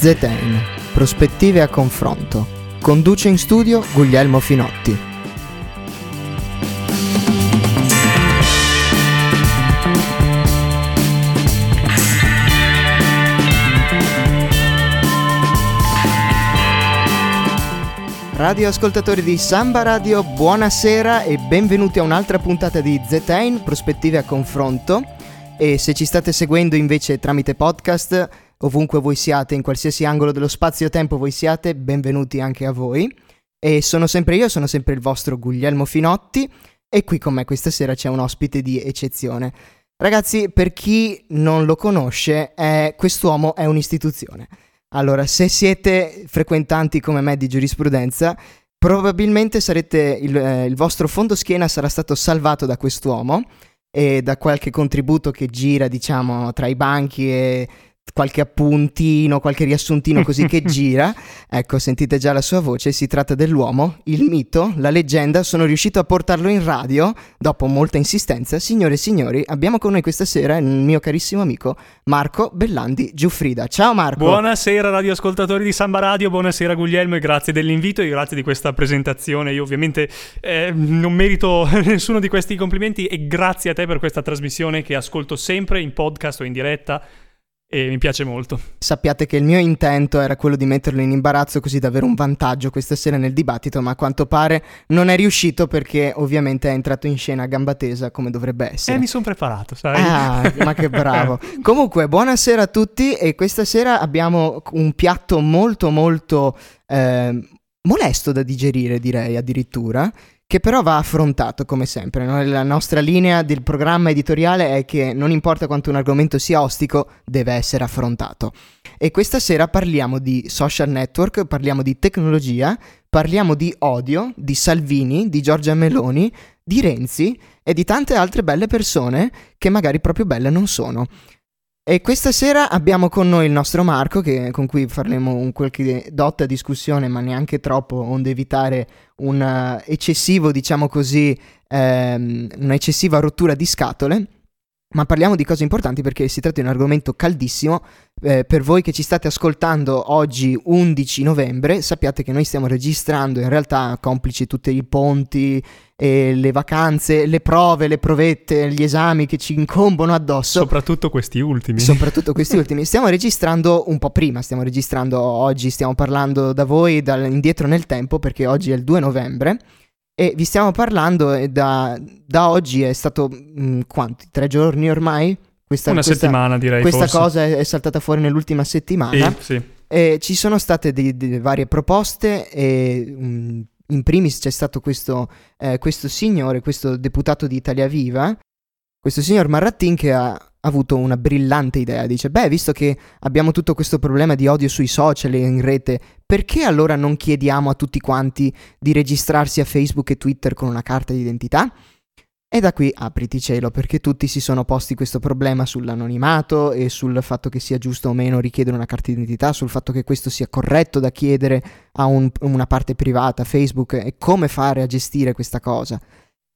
ZN, prospettive a confronto. Conduce in studio Guglielmo Finotti. Radio ascoltatori di Samba Radio, buonasera e benvenuti a un'altra puntata di ZN, prospettive a confronto. E se ci state seguendo invece tramite podcast, ovunque voi siate, in qualsiasi angolo dello spazio-tempo voi siate, benvenuti anche a voi. E sono sempre io, sono sempre il vostro Guglielmo Finotti e qui con me questa sera c'è un ospite di eccezione. Ragazzi, per chi non lo conosce, è, quest'uomo è un'istituzione. Allora, se siete frequentanti come me di giurisprudenza, probabilmente sarete il, eh, il vostro fondo schiena sarà stato salvato da quest'uomo e da qualche contributo che gira, diciamo, tra i banchi e qualche appuntino, qualche riassuntino così che gira. Ecco, sentite già la sua voce, si tratta dell'uomo, il mito, la leggenda, sono riuscito a portarlo in radio dopo molta insistenza. Signore e signori, abbiamo con noi questa sera il mio carissimo amico Marco Bellandi Giuffrida. Ciao Marco. Buonasera radioascoltatori di Samba Radio, buonasera Guglielmo e grazie dell'invito e grazie di questa presentazione. Io ovviamente eh, non merito nessuno di questi complimenti e grazie a te per questa trasmissione che ascolto sempre in podcast o in diretta e mi piace molto. Sappiate che il mio intento era quello di metterlo in imbarazzo così da avere un vantaggio questa sera nel dibattito, ma a quanto pare non è riuscito perché ovviamente è entrato in scena a gamba tesa come dovrebbe essere. Eh, mi sono preparato, sai? Ah, ma che bravo. Comunque, buonasera a tutti e questa sera abbiamo un piatto molto molto eh, molesto da digerire, direi addirittura che però va affrontato come sempre. No? La nostra linea del programma editoriale è che non importa quanto un argomento sia ostico, deve essere affrontato. E questa sera parliamo di social network, parliamo di tecnologia, parliamo di odio, di Salvini, di Giorgia Meloni, di Renzi e di tante altre belle persone che magari proprio belle non sono. E questa sera abbiamo con noi il nostro Marco, che, con cui faremo un qualche dotta discussione, ma neanche troppo, onde evitare un uh, eccessivo, diciamo così, um, un'eccessiva rottura di scatole. Ma parliamo di cose importanti perché si tratta di un argomento caldissimo. Eh, per voi che ci state ascoltando oggi 11 novembre, sappiate che noi stiamo registrando in realtà complici tutti i ponti, e le vacanze, le prove, le provette, gli esami che ci incombono addosso. Soprattutto questi ultimi. Soprattutto questi ultimi. Stiamo registrando un po' prima, stiamo registrando oggi, stiamo parlando da voi da indietro nel tempo perché oggi è il 2 novembre. E vi stiamo parlando da, da oggi è stato mh, mm, quanti? Tre giorni ormai? Questa, Una questa, settimana direi. Questa forse. cosa è, è, saltata fuori nell'ultima settimana. Sì, sì. E ci sono state delle varie proposte e mh, mm, in primis c'è stato questo, eh, questo signore, questo deputato di Italia Viva, questo signor Marrattin che ha avuto una brillante idea. Dice: Beh, visto che abbiamo tutto questo problema di odio sui social e in rete, perché allora non chiediamo a tutti quanti di registrarsi a Facebook e Twitter con una carta d'identità? E da qui apriti cielo, perché tutti si sono posti questo problema sull'anonimato e sul fatto che sia giusto o meno richiedere una carta d'identità, sul fatto che questo sia corretto da chiedere a un, una parte privata, Facebook, e come fare a gestire questa cosa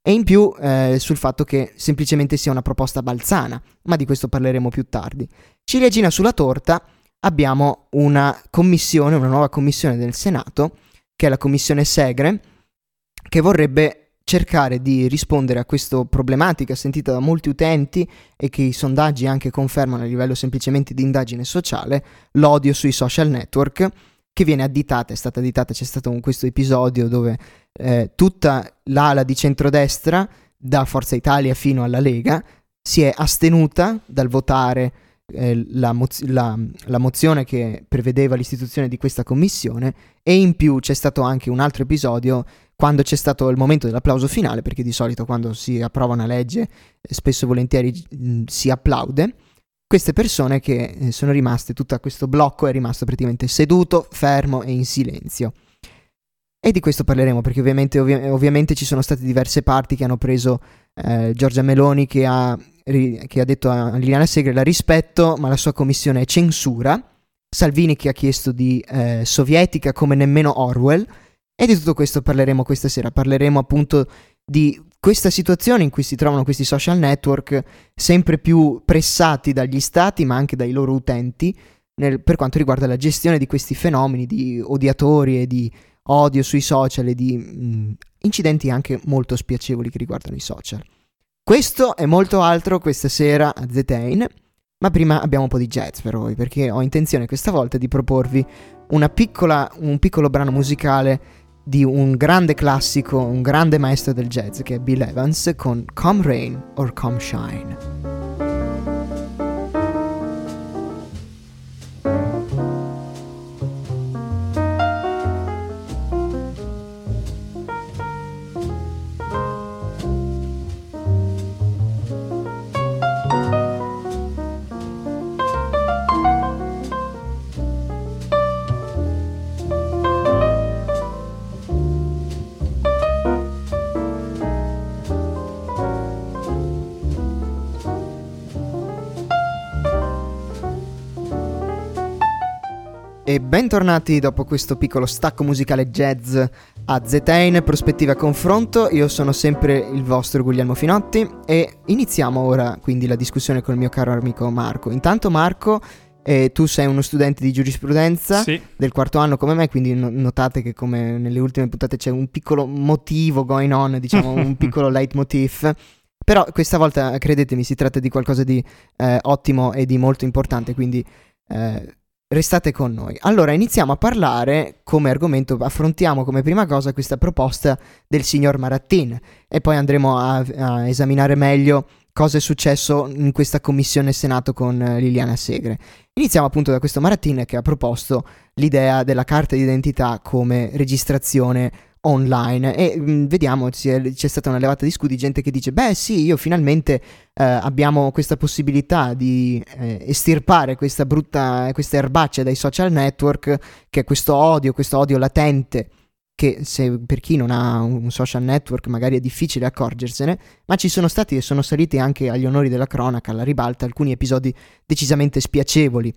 e in più eh, sul fatto che semplicemente sia una proposta balzana, ma di questo parleremo più tardi. Ciliegina sulla torta abbiamo una commissione, una nuova commissione del Senato, che è la commissione Segre, che vorrebbe cercare di rispondere a questa problematica sentita da molti utenti e che i sondaggi anche confermano a livello semplicemente di indagine sociale, l'odio sui social network che viene additata, è stata additata, c'è stato un, questo episodio dove eh, tutta l'ala di centrodestra, da Forza Italia fino alla Lega, si è astenuta dal votare eh, la, moz- la, la, mozione che prevedeva l'istituzione di questa commissione e in più c'è stato anche un altro episodio quando c'è stato il momento dell'applauso finale, perché di solito quando si approva una legge spesso e volentieri mh, si applaude queste persone che eh, sono rimaste, tutto questo blocco è rimasto praticamente seduto, fermo e in silenzio. E di questo parleremo perché ovviamente, ovvi- ovviamente ci sono state diverse parti che hanno preso eh, Giorgia Meloni che ha, che ha detto a Liliana Segre la rispetto ma la sua commissione è censura, Salvini che ha chiesto di eh, sovietica come nemmeno Orwell. E di tutto questo parleremo questa sera, parleremo appunto di questa situazione in cui si trovano questi social network sempre più pressati dagli stati ma anche dai loro utenti nel, per quanto riguarda la gestione di questi fenomeni di odiatori e di odio sui social e di mh, incidenti anche molto spiacevoli che riguardano i social. Questo e molto altro questa sera a Zetain, ma prima abbiamo un po' di jazz per voi, perché ho intenzione questa volta di proporvi piccola, un piccolo brano musicale di un grande classico, un grande maestro del jazz che è Bill Evans con Come Rain or Come Shine. Bentornati dopo questo piccolo stacco musicale jazz a Zetain, prospettiva confronto. Io sono sempre il vostro Guglielmo Finotti e iniziamo ora quindi la discussione con il mio caro amico Marco. Intanto Marco, eh, tu sei uno studente di giurisprudenza sì. del quarto anno come me, quindi no- notate che come nelle ultime puntate c'è un piccolo motivo going on, diciamo un piccolo leitmotiv. Però questa volta, credetemi, si tratta di qualcosa di eh, ottimo e di molto importante, quindi... Eh, restate con noi. Allora, iniziamo a parlare come argomento, affrontiamo come prima cosa questa proposta del signor Marattin e poi andremo a, a esaminare meglio cosa è successo in questa commissione Senato con Liliana Segre. Iniziamo appunto da questo Marattin che ha proposto l'idea della carta d'identità come registrazione online e mh, mm, vediamo c'è, c'è, stata una levata di scudi gente che dice beh sì io finalmente eh, abbiamo questa possibilità di eh, estirpare questa brutta questa erbaccia dai social network che è questo odio questo odio latente che se, per chi non ha un social network magari è difficile accorgersene, ma ci sono stati e sono saliti anche agli onori della cronaca, alla ribalta, alcuni episodi decisamente spiacevoli.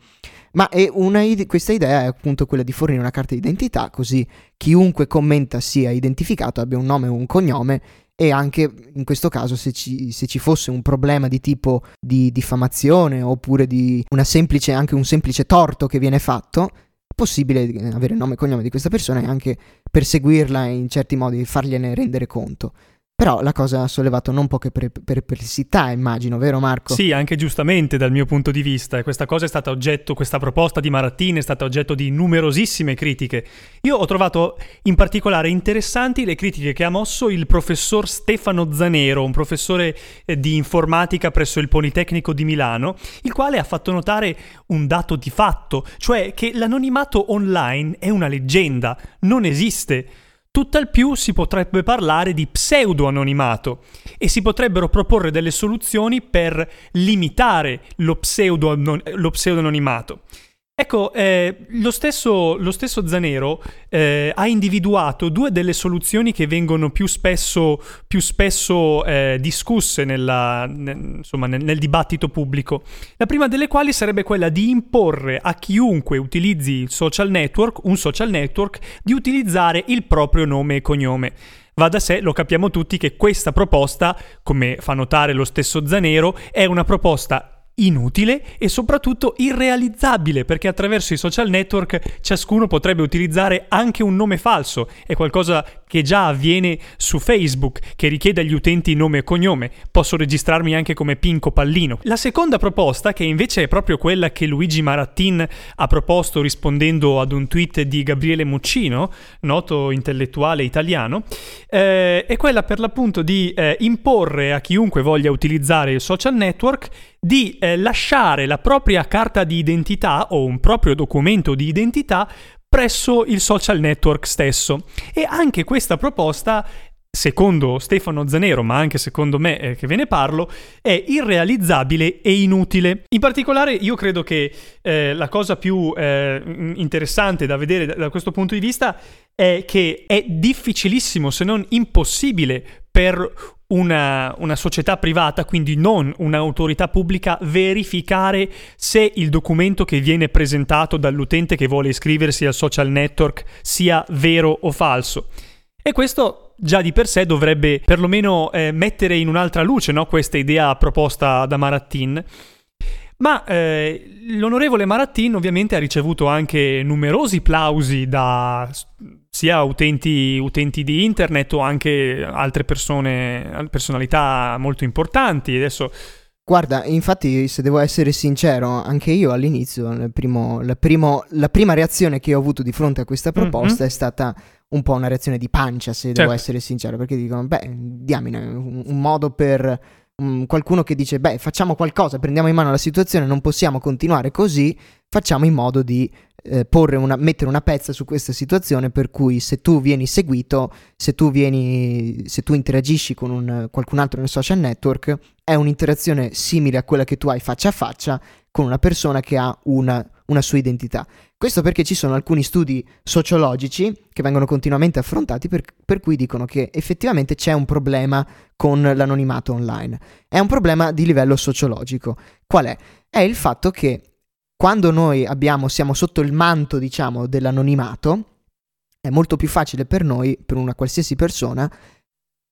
Ma ide- questa idea è appunto quella di fornire una carta d'identità, così chiunque commenta sia identificato, abbia un nome o un cognome e anche in questo caso se ci, se ci, fosse un problema di tipo di diffamazione oppure di semplice, anche un semplice torto che viene fatto, possibile avere il nome e cognome di questa persona e anche perseguirla in certi modi, fargliene rendere conto. Però la cosa ha sollevato non poche perplessità, immagino, vero Marco? Sì, anche giustamente dal mio punto di vista. Questa cosa è stata oggetto, questa proposta di Marattini è stata oggetto di numerosissime critiche. Io ho trovato in particolare interessanti le critiche che ha mosso il professor Stefano Zanero, un professore eh, di informatica presso il Politecnico di Milano, il quale ha fatto notare un dato di fatto, cioè che l'anonimato online è una leggenda, non esiste. Tutt'al più si potrebbe parlare di pseudo-anonimato e si potrebbero proporre delle soluzioni per limitare lo, pseudo-anonimato. Ecco, eh, lo, stesso, lo, stesso, Zanero eh, ha individuato due delle soluzioni che vengono più spesso, più spesso eh, discusse nella, nel, insomma, nel, nel, dibattito pubblico. La prima delle quali sarebbe quella di imporre a chiunque utilizzi il social network, un social network, di utilizzare il proprio nome e cognome. Va da sé, lo capiamo tutti, che questa proposta, come fa notare lo stesso Zanero, è una proposta inutile e soprattutto irrealizzabile perché attraverso i social network ciascuno potrebbe utilizzare anche un nome falso, è qualcosa che già avviene su Facebook, che richiede agli utenti nome e cognome. Posso registrarmi anche come Pinco Pallino. La seconda proposta, che invece è proprio quella che Luigi Marattin ha proposto rispondendo ad un tweet di Gabriele Muccino, noto intellettuale italiano, eh, è quella per l'appunto di eh, imporre a chiunque voglia utilizzare il social network di eh, lasciare la propria carta di identità o un proprio documento di identità presso il social network stesso. E anche questa proposta secondo Stefano Zanero, ma anche secondo me eh, che ve ne parlo, è irrealizzabile e inutile. In particolare io credo che eh, la cosa più eh, interessante da vedere da, da questo punto di vista è che è difficilissimo, se non impossibile, per una, una, società privata, quindi non un'autorità pubblica, verificare se il documento che viene presentato dall'utente che vuole iscriversi al social network sia vero o falso. E questo già di per sé dovrebbe perlomeno eh, mettere in un'altra luce no, questa idea proposta da Marattin. Ma eh, l'onorevole Marattin ovviamente ha ricevuto anche numerosi plausi da sia utenti, utenti di internet o anche altre persone, personalità molto importanti. Adesso Guarda, infatti, se devo essere sincero, anche io all'inizio, primo, la, primo, la, prima reazione che ho avuto di fronte a questa proposta mm-hmm. è stata un po' una reazione di pancia, se certo. devo essere sincero, perché dicono, beh, diamine, un, un modo per um, qualcuno che dice, beh, facciamo qualcosa, prendiamo in mano la situazione, non possiamo continuare così, facciamo in modo di eh, una, mettere una pezza su questa situazione per cui se tu vieni seguito, se tu, vieni, se tu interagisci con un, qualcun altro nel social network, è un'interazione simile a quella che tu hai faccia a faccia con una persona che ha una, una sua identità. Questo perché ci sono alcuni studi sociologici che vengono continuamente affrontati per, per, cui dicono che effettivamente c'è un problema con l'anonimato online. È un problema di livello sociologico. Qual è? È il fatto che quando noi abbiamo, siamo sotto il manto, diciamo, dell'anonimato, è molto più facile per noi, per una qualsiasi persona,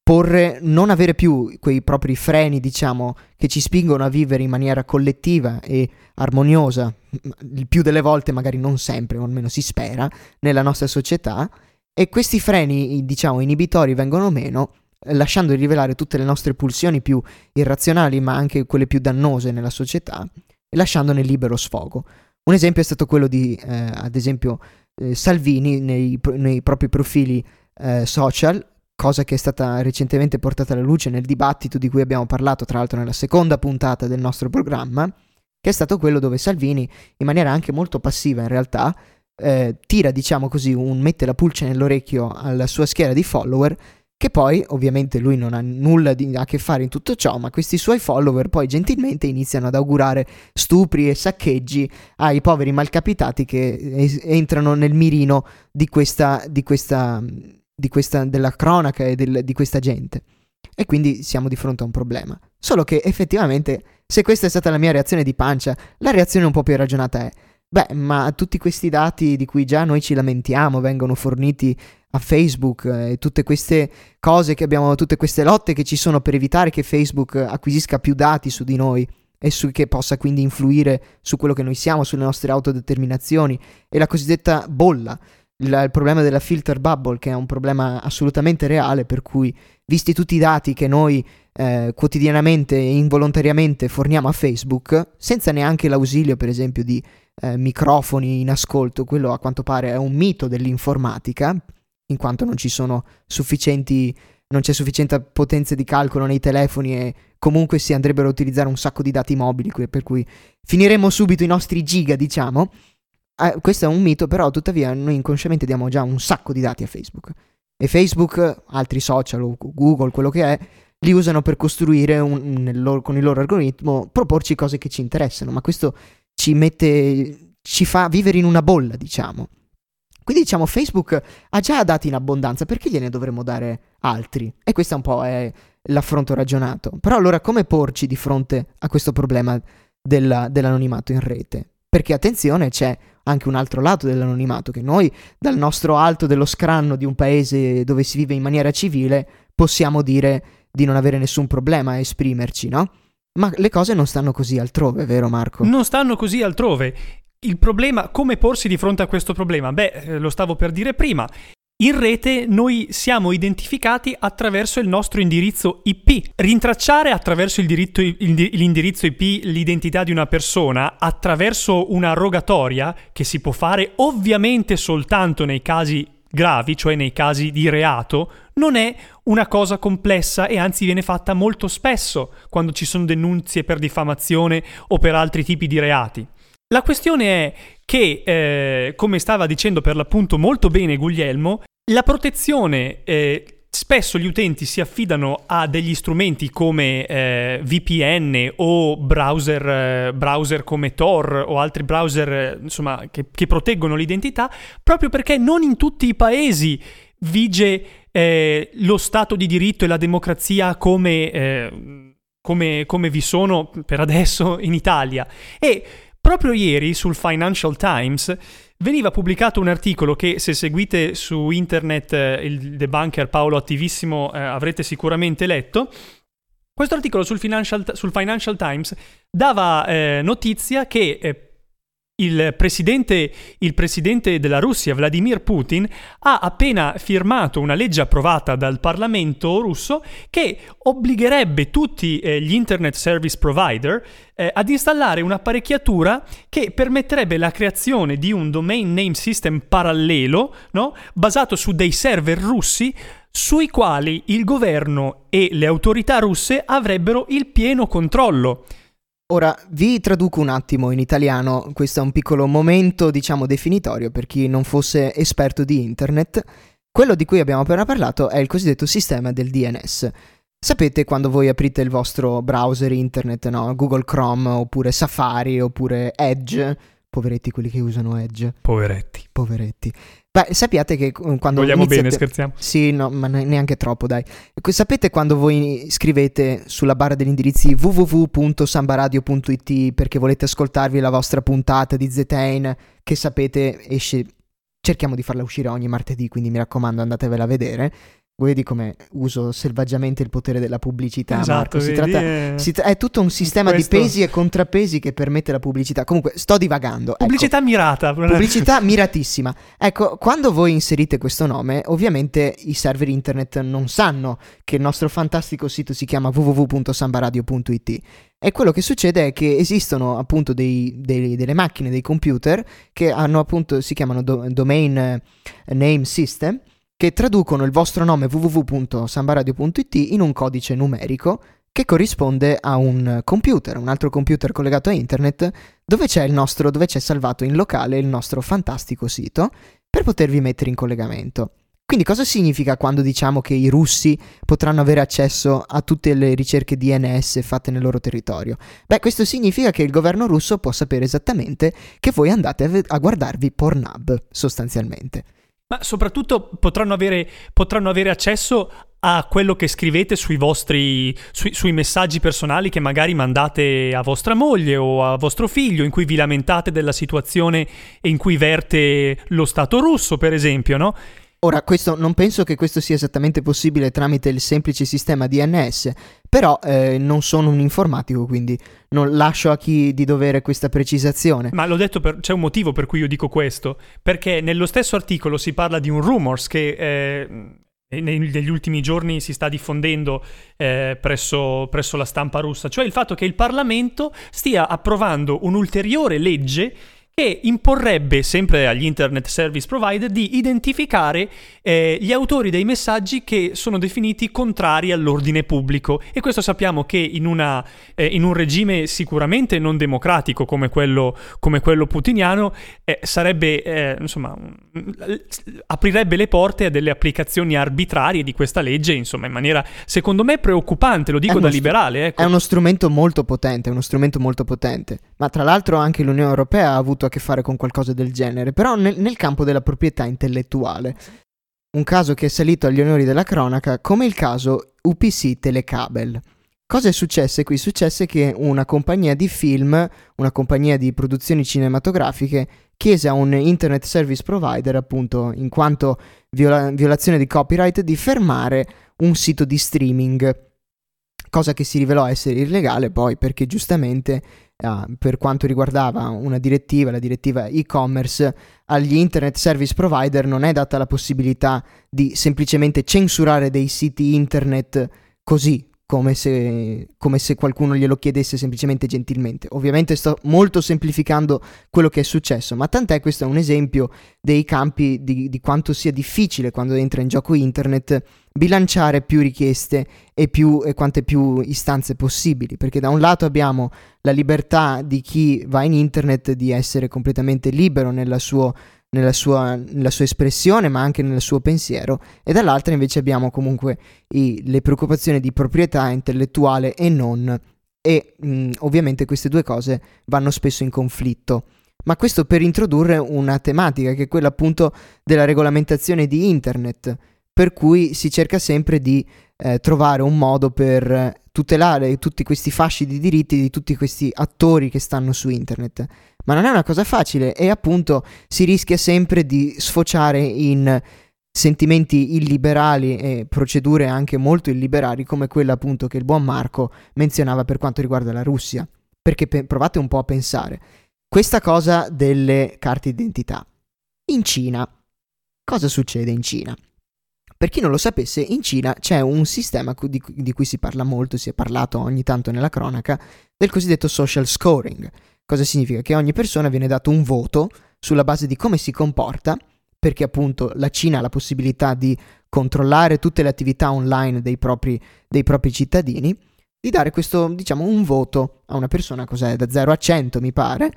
porre, non avere più quei propri freni, diciamo, che ci spingono a vivere in maniera collettiva e armoniosa, il più delle volte magari non sempre, o almeno si spera, nella nostra società, e questi freni, diciamo, inibitori vengono meno, lasciando rivelare tutte le nostre pulsioni più irrazionali, ma anche quelle più dannose nella società, e lasciandone libero sfogo. Un esempio è stato quello di, eh, ad esempio, eh, Salvini nei, nei, propri profili eh, social, cosa che è stata recentemente portata alla luce nel dibattito di cui abbiamo parlato, tra l'altro nella seconda puntata del nostro programma, che è stato quello dove Salvini, in maniera anche molto passiva in realtà, eh, tira, diciamo così, un, mette la pulce nell'orecchio alla sua schiera di follower che poi ovviamente lui non ha nulla di, a che fare in tutto ciò, ma questi suoi follower poi gentilmente iniziano ad augurare stupri e saccheggi ai poveri malcapitati che es- entrano nel mirino di questa, di questa, di questa della cronaca e del, di questa gente. E quindi siamo di fronte a un problema. Solo che effettivamente, se questa è stata la mia reazione di pancia, la reazione un po' più ragionata è Beh, ma tutti questi dati di cui già noi ci lamentiamo vengono forniti a Facebook eh, e tutte queste cose che abbiamo, tutte queste lotte che ci sono per evitare che Facebook acquisisca più dati su di noi e su, che possa quindi influire su quello che noi siamo, sulle nostre autodeterminazioni e la cosiddetta bolla, il, il problema della filter bubble che è un problema assolutamente reale per cui visti tutti i dati che noi eh, quotidianamente e involontariamente forniamo a Facebook senza neanche l'ausilio per esempio di eh, microfoni in ascolto, quello a quanto pare è un mito dell'informatica, in quanto non ci sono sufficienti non c'è sufficiente potenza di calcolo nei telefoni e comunque si andrebbero a utilizzare un sacco di dati mobili, per cui finiremo subito i nostri giga, diciamo. Eh, questo è un mito, però tuttavia noi inconsciamente diamo già un sacco di dati a Facebook. E Facebook, altri social Google, quello che è, li usano per costruire un, loro, con il loro algoritmo, proporci cose che ci interessano, ma questo ci mette, ci fa vivere in una bolla, diciamo. Quindi diciamo Facebook ha già dati in abbondanza, perché gliene dovremmo dare altri? E questo un po' è l'affronto ragionato. Però allora come porci di fronte a questo problema della, dell'anonimato in rete? Perché attenzione, c'è anche un altro lato dell'anonimato, che noi dal nostro alto dello scranno di un paese dove si vive in maniera civile possiamo dire di non avere nessun problema a esprimerci, no? Ma le cose non stanno così altrove, vero Marco? Non stanno così altrove. Il problema, come porsi di fronte a questo problema? Beh, eh, lo stavo per dire prima. In rete noi siamo identificati attraverso il nostro indirizzo IP. Rintracciare attraverso il diritto, l'indirizzo IP l'identità di una persona attraverso una rogatoria che si può fare ovviamente soltanto nei casi gravi, cioè nei casi di reato, non è una cosa complessa e anzi viene fatta molto spesso quando ci sono denunzie per diffamazione o per altri tipi di reati. La questione è che, eh, come stava dicendo per l'appunto molto bene Guglielmo, la protezione eh, Spesso gli utenti si affidano a degli strumenti come eh, VPN o browser, eh, browser, come Tor o altri browser eh, insomma, che, che, proteggono l'identità proprio perché non in tutti i paesi vige eh, lo Stato di diritto e la democrazia come, eh, come, come vi sono per adesso in Italia. E proprio ieri sul Financial Times veniva pubblicato un articolo che se seguite su internet eh, il debunker Paolo Attivissimo eh, avrete sicuramente letto, Questo articolo sul Financial, sul Financial Times dava eh, notizia che eh, il presidente, il presidente, della Russia, Vladimir Putin, ha appena firmato una legge approvata dal Parlamento russo che obbligherebbe tutti eh, gli Internet Service Provider eh, ad installare un'apparecchiatura che permetterebbe la creazione di un domain name system parallelo, no? basato su dei server russi sui quali il governo e le autorità russe avrebbero il pieno controllo. Ora vi traduco un attimo in italiano, questo è un piccolo momento, diciamo, definitorio per chi non fosse esperto di internet. Quello di cui abbiamo appena parlato è il cosiddetto sistema del DNS. Sapete quando voi aprite il vostro browser internet, no? Google Chrome oppure Safari oppure Edge, Poveretti quelli che usano Edge. Poveretti. Poveretti. Beh, sappiate che quando Vogliamo iniziate... bene, scherziamo. Sì, no, ma neanche troppo, dai. Sapete quando voi scrivete sulla barra degli indirizzi www.sambaradio.it perché volete ascoltarvi la vostra puntata di Zetain, che sapete esce... Cerchiamo di farla uscire ogni martedì, quindi mi raccomando andatevela a vedere. Vedi come uso selvaggiamente il potere della pubblicità, esatto, Marco. Si vedi, tratta, è... si tra- è tutto un sistema questo... di pesi e contrappesi che permette la pubblicità. Comunque, sto divagando. ecco. Pubblicità mirata. Pubblicità miratissima. Ecco, quando voi inserite questo nome, ovviamente i server internet non sanno che il nostro fantastico sito si chiama www.sambaradio.it. E quello che succede è che esistono appunto dei, dei, delle macchine, dei computer che hanno appunto, si chiamano do- domain name system che traducono il vostro nome www.sambaradio.it in un codice numerico che corrisponde a un computer, un altro computer collegato a internet, dove c'è, nostro, dove c'è salvato in locale il nostro fantastico sito per potervi mettere in collegamento. Quindi cosa significa quando diciamo che i russi potranno avere accesso a tutte le ricerche DNS fatte nel loro territorio? Beh, questo significa che il governo russo può sapere esattamente che voi andate a guardarvi Pornhub, sostanzialmente. Ma soprattutto potranno avere, potranno avere accesso a quello che scrivete sui vostri sui, sui, messaggi personali che magari mandate a vostra moglie o a vostro figlio in cui vi lamentate della situazione in cui verte lo Stato russo, per esempio, no? Ora, questo, non penso che questo sia esattamente possibile tramite il semplice sistema DNS, però eh, non sono un informatico, quindi non lascio a chi di dovere questa precisazione. Ma l'ho detto, per, c'è un motivo per cui io dico questo, perché nello stesso articolo si parla di un rumors che... Eh, negli ultimi giorni si sta diffondendo eh, presso, presso la stampa russa, cioè il fatto che il Parlamento stia approvando un'ulteriore legge che imporrebbe sempre agli internet service provider di identificare eh, gli autori dei messaggi che sono definiti contrari all'ordine pubblico e questo sappiamo che in, una, eh, in un regime sicuramente non democratico come quello, come quello putiniano eh, sarebbe eh, insomma aprirebbe le porte a delle applicazioni arbitrarie di questa legge insomma in maniera secondo me preoccupante lo dico da liberale ecco. è uno strumento molto potente è uno strumento molto potente ma tra l'altro anche l'Unione Europea ha avuto a che fare con qualcosa del genere, però nel, nel campo della proprietà intellettuale. Un caso che è salito agli onori della cronaca, come il caso UPC Telecabel. Cosa è successo qui? Successe che una compagnia di film, una compagnia di produzioni cinematografiche, chiese a un internet service provider, appunto, in quanto viola- violazione di copyright, di fermare un sito di streaming. Cosa che si rivelò essere illegale poi perché giustamente uh, per quanto riguardava una direttiva, la direttiva e-commerce, agli internet service provider non è data la possibilità di semplicemente censurare dei siti internet così, come se, come se, qualcuno glielo chiedesse semplicemente gentilmente. Ovviamente sto molto semplificando quello che è successo, ma tant'è questo è un esempio dei campi di, di quanto sia difficile quando entra in gioco internet bilanciare più richieste e, più, e quante più istanze possibili, perché da un lato abbiamo la libertà di chi va in internet di essere completamente libero nella, suo, nella, sua, nella sua, espressione, ma anche nel suo pensiero, e dall'altra invece abbiamo comunque i, le preoccupazioni di proprietà intellettuale e non, e mh, ovviamente queste due cose vanno spesso in conflitto. Ma questo per introdurre una tematica che è quella appunto della regolamentazione di internet per cui si cerca sempre di eh, trovare un modo per tutelare tutti questi fasci di diritti di tutti questi attori che stanno su internet. Ma non è una cosa facile e appunto si rischia sempre di sfociare in sentimenti illiberali e procedure anche molto illiberali come quella appunto che il buon Marco menzionava per quanto riguarda la Russia. Perché pe- provate un po' a pensare. Questa cosa delle carte d'identità. In Cina, cosa succede in Cina? Per chi non lo sapesse, in Cina c'è un sistema di, di cui si parla molto, si è parlato ogni tanto nella cronaca, del cosiddetto social scoring. Cosa significa? Che ogni persona viene dato un voto sulla base di come si comporta perché appunto la Cina ha la possibilità di controllare tutte le attività online dei propri, dei propri cittadini, di dare questo, diciamo, un voto a una persona, cos'è, da 0 a 100 mi pare,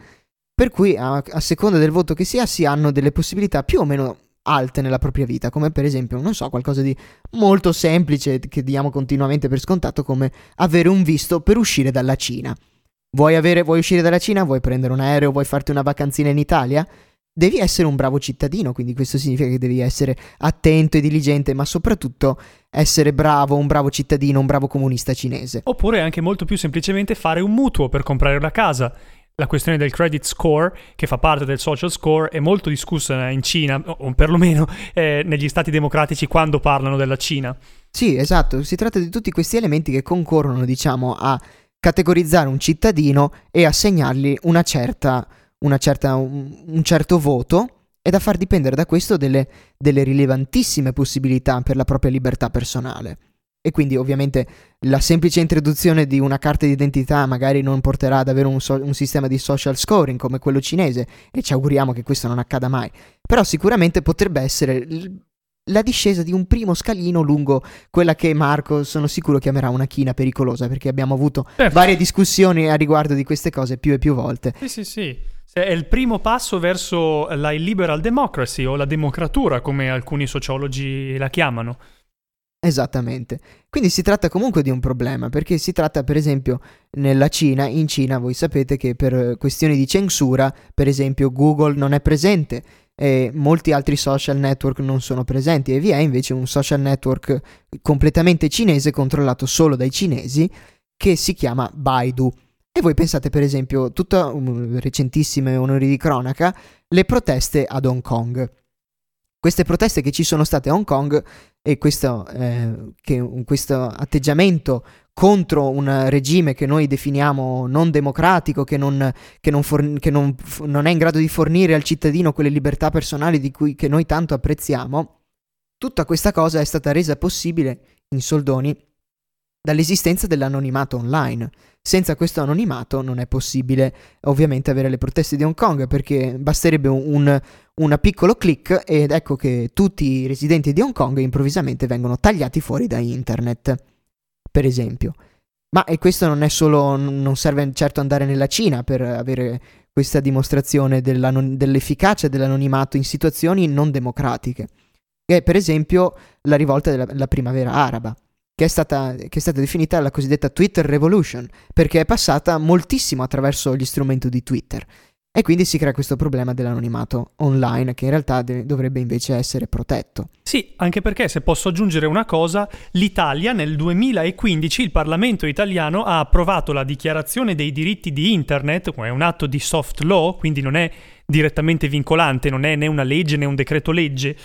per cui a, a seconda del voto che si ha si hanno delle possibilità più o meno alte nella propria vita, come per esempio, non so, qualcosa di molto semplice che diamo continuamente per scontato come avere un visto per uscire dalla Cina. Vuoi, avere, vuoi uscire dalla Cina? Vuoi prendere un aereo? Vuoi farti una vacanzina in Italia? devi essere un bravo cittadino, quindi questo significa che devi essere attento e diligente, ma soprattutto essere bravo, un bravo cittadino, un bravo comunista cinese. Oppure anche molto più semplicemente fare un mutuo per comprare una casa. La questione del credit score, che fa parte del social score, è molto discussa in Cina, o perlomeno eh, negli stati democratici quando parlano della Cina. Sì, esatto, si tratta di tutti questi elementi che concorrono, diciamo, a categorizzare un cittadino e assegnargli una certa certa, un, certo voto e da far dipendere da questo delle, delle rilevantissime possibilità per la propria libertà personale. E quindi ovviamente la semplice introduzione di una carta d'identità magari non porterà ad avere un, so- un, sistema di social scoring come quello cinese e ci auguriamo che questo non accada mai. Però sicuramente potrebbe essere la discesa di un primo scalino lungo quella che Marco sono sicuro chiamerà una china pericolosa perché abbiamo avuto certo. varie discussioni a riguardo di queste cose più e più volte. Sì, sì, sì. È il primo passo verso la liberal democracy o la democratura, come alcuni sociologi la chiamano. Esattamente. Quindi si tratta comunque di un problema, perché si tratta per esempio nella Cina, in Cina voi sapete che per questioni di censura, per esempio Google non è presente e molti altri social network non sono presenti e vi è invece un social network completamente cinese controllato solo dai cinesi che si chiama Baidu. E voi pensate per esempio, tutta um, recentissime onori di cronaca, le proteste ad Hong Kong. Queste proteste che ci sono state a Hong Kong e questo, eh, che, questo atteggiamento contro un regime che noi definiamo non democratico, che, non, che, non, forn- che non, non, è in grado di fornire al cittadino quelle libertà personali di cui che noi tanto apprezziamo, tutta questa cosa è stata resa possibile in soldoni dall'esistenza dell'anonimato online. Senza questo anonimato non è possibile ovviamente avere le proteste di Hong Kong perché basterebbe un, un piccolo click ed ecco che tutti i residenti di Hong Kong improvvisamente vengono tagliati fuori da internet, per esempio. Ma e questo non è solo, non serve certo andare nella Cina per avere questa dimostrazione dell'efficacia dell'anonimato in situazioni non democratiche. È per esempio la rivolta della primavera araba che è, stata, che è stata definita la cosiddetta Twitter Revolution, perché è passata moltissimo attraverso gli strumenti di Twitter. E quindi si crea questo problema dell'anonimato online che in realtà de- dovrebbe invece essere protetto. Sì, anche perché se posso aggiungere una cosa, l'Italia nel 2015, il Parlamento italiano ha approvato la dichiarazione dei diritti di Internet, è un atto di soft law, quindi non è direttamente vincolante, non è né una legge né un decreto legge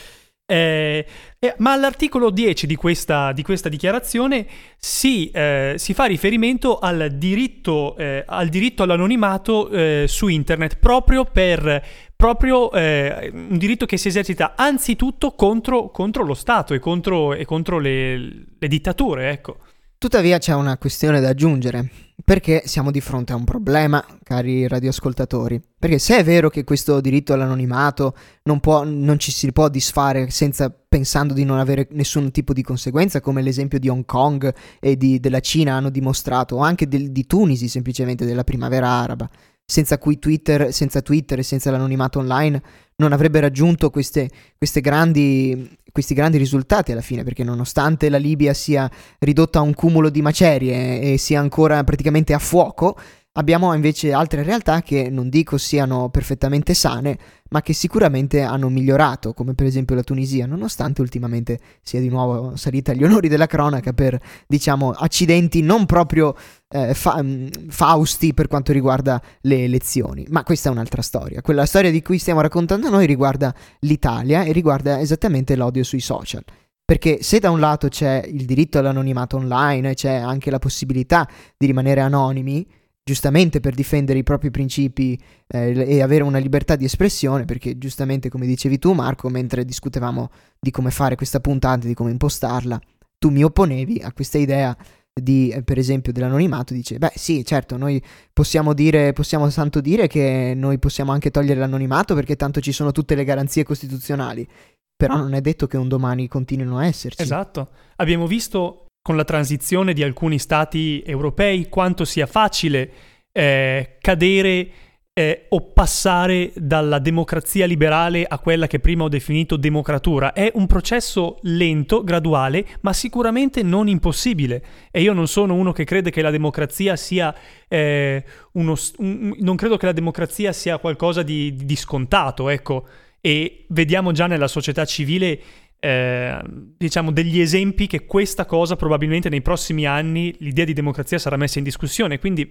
eh, eh, ma all'articolo 10 di questa, di questa dichiarazione si, eh, si, fa riferimento al diritto, eh, al diritto all'anonimato eh, su internet proprio per proprio eh, un diritto che si esercita anzitutto contro, contro lo Stato e contro, e contro le, le dittature. Ecco. Tuttavia c'è una questione da aggiungere, perché siamo di fronte a un problema, cari radioascoltatori. Perché se è vero che questo diritto all'anonimato non, può, non ci si può disfare senza pensando di non avere nessun tipo di conseguenza, come l'esempio di Hong Kong e di, della Cina hanno dimostrato, o anche del, di Tunisi semplicemente, della primavera araba, senza cui Twitter, senza Twitter e senza l'anonimato online non avrebbe raggiunto queste, queste grandi, questi grandi risultati alla fine, perché nonostante la Libia sia ridotta a un cumulo di macerie e sia ancora praticamente a fuoco, Abbiamo invece altre realtà che non dico siano perfettamente sane, ma che sicuramente hanno migliorato, come per esempio la Tunisia, nonostante ultimamente sia di nuovo salita agli onori della cronaca per, diciamo, accidenti non proprio eh, fa- mm, fausti per quanto riguarda le elezioni. Ma questa è un'altra storia. Quella storia di cui stiamo raccontando noi riguarda l'Italia e riguarda esattamente l'odio sui social. Perché se da un lato c'è il diritto all'anonimato online c'è anche la possibilità di rimanere anonimi, giustamente per difendere i propri principi eh, e avere una libertà di espressione, perché giustamente come dicevi tu Marco, mentre discutevamo di come fare questa puntata, di come impostarla, tu mi opponevi a questa idea di, eh, per esempio, dell'anonimato, dice, beh sì, certo, noi possiamo dire, possiamo tanto dire che noi possiamo anche togliere l'anonimato perché tanto ci sono tutte le garanzie costituzionali, però non è detto che un domani continuino a esserci. Esatto, abbiamo visto con la transizione di alcuni stati europei quanto sia facile eh, cadere eh, o passare dalla democrazia liberale a quella che prima ho definito democratura. È un processo lento, graduale, ma sicuramente non impossibile. E io non sono uno che crede che la democrazia sia eh, uno... Un, non credo che la democrazia sia qualcosa di, di scontato, ecco. E vediamo già nella società civile eh, diciamo degli esempi che questa cosa probabilmente nei prossimi anni l'idea di democrazia sarà messa in discussione, quindi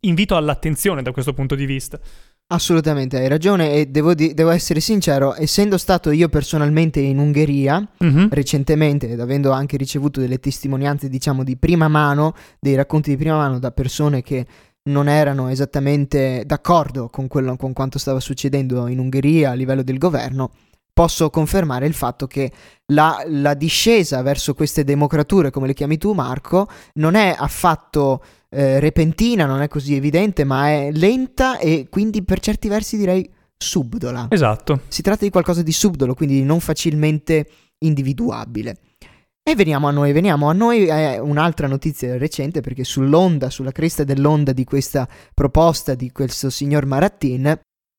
invito all'attenzione da questo punto di vista. Assolutamente, hai ragione e devo, di- devo, essere sincero, essendo stato io personalmente in Ungheria mm-hmm. recentemente ed avendo anche ricevuto delle testimonianze diciamo di prima mano, dei racconti di prima mano da persone che non erano esattamente d'accordo con, quello, con quanto stava succedendo in Ungheria a livello del governo, posso confermare il fatto che la, la, discesa verso queste democrature, come le chiami tu Marco, non è affatto eh, repentina, non è così evidente, ma è lenta e quindi per certi versi direi subdola. Esatto. Si tratta di qualcosa di subdolo, quindi non facilmente individuabile. E veniamo a noi, veniamo a noi, è un'altra notizia recente perché sull'onda, sulla cresta dell'onda di questa proposta di questo signor Marattin,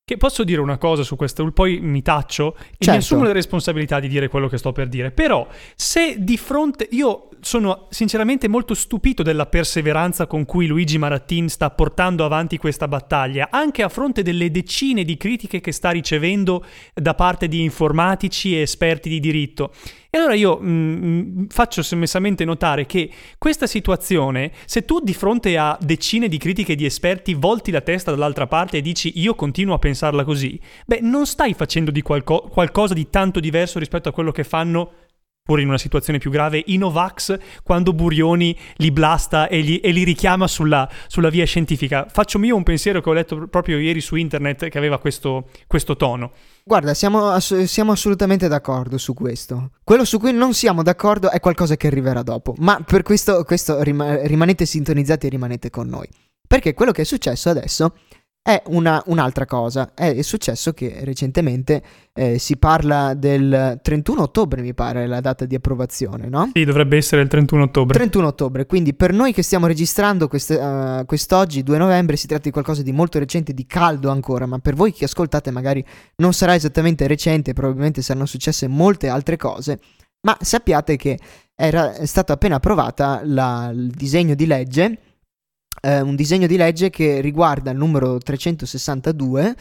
che posso dire una cosa su questo, poi mi taccio e certo. mi assumo la responsabilità di dire quello che sto per dire. Però, se di fronte. Io sono sinceramente molto stupito della perseveranza con cui Luigi Marattin sta portando avanti questa battaglia, anche a fronte delle decine di critiche che sta ricevendo da parte di informatici e esperti di diritto. E allora io mh, mm, mm, faccio sommessamente notare che questa situazione, se tu di fronte a decine di critiche di esperti volti la testa dall'altra parte e dici io continuo a pensarla così, beh, non stai facendo di qualco- qualcosa di tanto diverso rispetto a quello che fanno pure in una situazione più grave, i Novax quando Burioni li blasta e, gli, e li richiama sulla, sulla, via scientifica. Faccio mio un pensiero che ho letto proprio ieri su internet che aveva questo, questo tono. Guarda, siamo, ass- siamo, assolutamente d'accordo su questo. Quello su cui non siamo d'accordo è qualcosa che arriverà dopo, ma per questo, questo rim- rimanete sintonizzati e rimanete con noi. Perché quello che è successo adesso è una, un'altra cosa. È successo che recentemente eh, si parla del 31 ottobre, mi pare, la data di approvazione, no? Sì, dovrebbe essere il 31 ottobre. 31 ottobre, quindi per noi che stiamo registrando queste, uh, quest'oggi, 2 novembre, si tratta di qualcosa di molto recente, di caldo ancora, ma per voi che ascoltate magari non sarà esattamente recente, probabilmente saranno successe molte altre cose, ma sappiate che era stato appena approvata la, il disegno di legge eh, un disegno di legge che riguarda il numero 362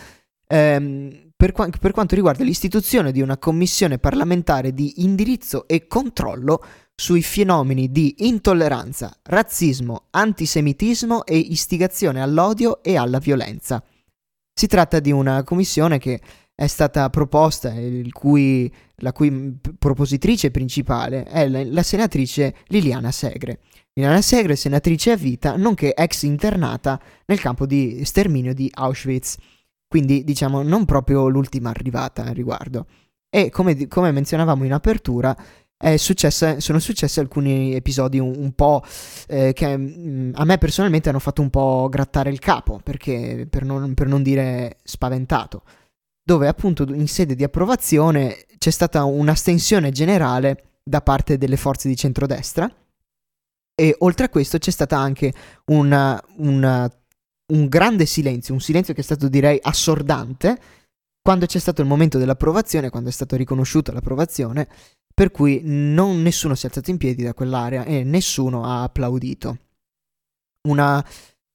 ehm, per, qua- per quanto riguarda l'istituzione di una commissione parlamentare di indirizzo e controllo sui fenomeni di intolleranza, razzismo, antisemitismo e istigazione all'odio e alla violenza. Si tratta di una commissione che è stata proposta, cui, la cui propositrice principale è la, la senatrice Liliana Segre. Milana Segre, senatrice a vita, nonché ex internata nel campo di sterminio di Auschwitz. Quindi, diciamo, non proprio l'ultima arrivata al riguardo. E come, come menzionavamo in apertura, successa, sono successi alcuni episodi un, un po' eh, che mh, mm, a me personalmente hanno fatto un po' grattare il capo, perché, per, non, per non dire spaventato, dove appunto in sede di approvazione c'è stata un'astensione generale da parte delle forze di centrodestra e oltre a questo c'è stato anche una, una, un grande silenzio, un silenzio che è stato direi assordante quando c'è stato il momento dell'approvazione, quando è stata riconosciuta l'approvazione, per cui non, nessuno si è alzato in piedi da quell'area e nessuno ha applaudito. Una,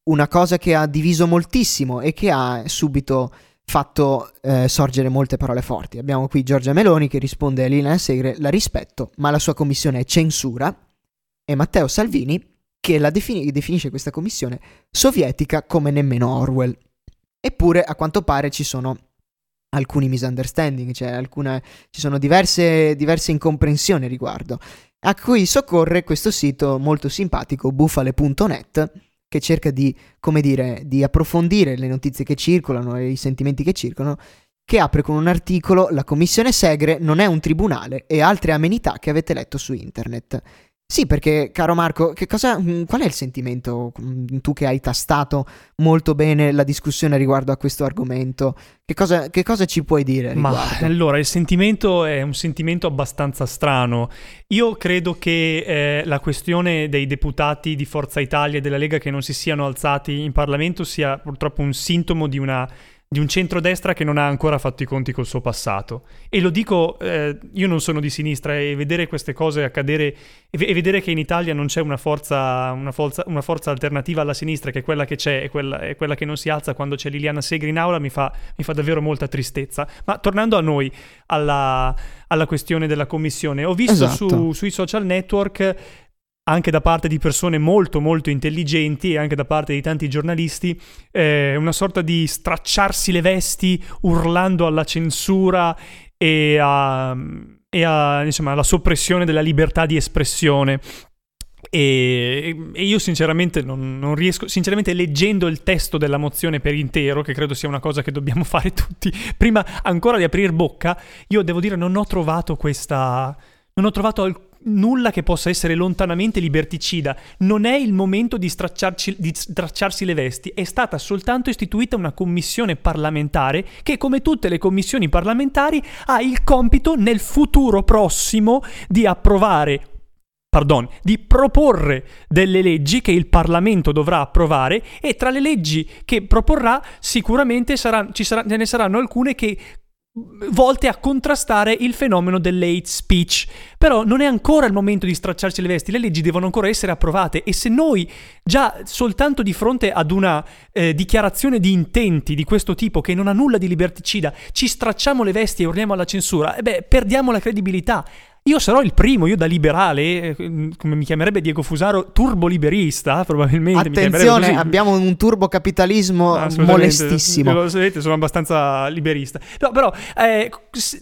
una cosa che ha diviso moltissimo e che ha subito fatto eh, sorgere molte parole forti. Abbiamo qui Giorgia Meloni che risponde a Lina Segre, la rispetto, ma la sua commissione è censura, e Matteo Salvini che defini- definisce questa commissione sovietica come nemmeno Orwell. Eppure a quanto pare ci sono alcuni misunderstanding, cioè alcune, ci sono diverse, diverse incomprensioni riguardo, a cui soccorre questo sito molto simpatico, bufale.net, che cerca di, come dire, di approfondire le notizie che circolano e i sentimenti che circolano, che apre con un articolo La commissione Segre non è un tribunale e altre amenità che avete letto su internet. Sì, perché, caro Marco, cosa, mm, qual è il sentimento, mm, tu che hai tastato molto bene la discussione riguardo a questo argomento? Che cosa, che cosa ci puoi dire? Ma allora, il sentimento è un sentimento abbastanza strano. Io credo che eh, la questione dei deputati di Forza Italia e della Lega che non si siano alzati in Parlamento sia purtroppo un sintomo di una di un centrodestra che non ha ancora fatto i conti col suo passato. E lo dico, eh, io non sono di sinistra e vedere queste cose accadere e, vedere che in Italia non c'è una forza, una, forza, una forza, alternativa alla sinistra, che è quella che c'è e quella, è quella che non si alza quando c'è Liliana Segri in aula, mi fa, mi fa davvero molta tristezza. Ma tornando a noi, alla, alla questione della commissione, ho visto esatto. su, sui social network anche da parte di persone molto molto intelligenti e anche da parte di tanti giornalisti, eh, una sorta di stracciarsi le vesti urlando alla censura e, a, e a, insomma, alla soppressione della libertà di espressione. E, e, io sinceramente non, non, riesco, sinceramente leggendo il testo della mozione per intero, che credo sia una cosa che dobbiamo fare tutti, prima ancora di aprire bocca, io devo dire non ho trovato questa, non ho trovato alcun nulla che possa essere lontanamente liberticida. Non è il momento di, di stracciarsi le vesti. È stata soltanto istituita una commissione parlamentare che, come tutte le commissioni parlamentari, ha il compito nel futuro prossimo di approvare pardon, di proporre delle leggi che il Parlamento dovrà approvare e tra le leggi che proporrà sicuramente sarà, sarà, ne saranno alcune che volte a contrastare il fenomeno dell'hate speech. Però non è ancora il momento di stracciarci le vesti, le leggi devono ancora essere approvate e se noi già soltanto di fronte ad una eh, dichiarazione di intenti di questo tipo che non ha nulla di liberticida ci stracciamo le vesti e urliamo alla censura, eh beh, perdiamo la credibilità. Io sarò il primo, io da liberale, eh, come mi chiamerebbe Diego Fusaro, turboliberista, probabilmente. Attenzione, abbiamo un turbocapitalismo molestissimo. Lo sapete, sono abbastanza liberista. No, però, eh,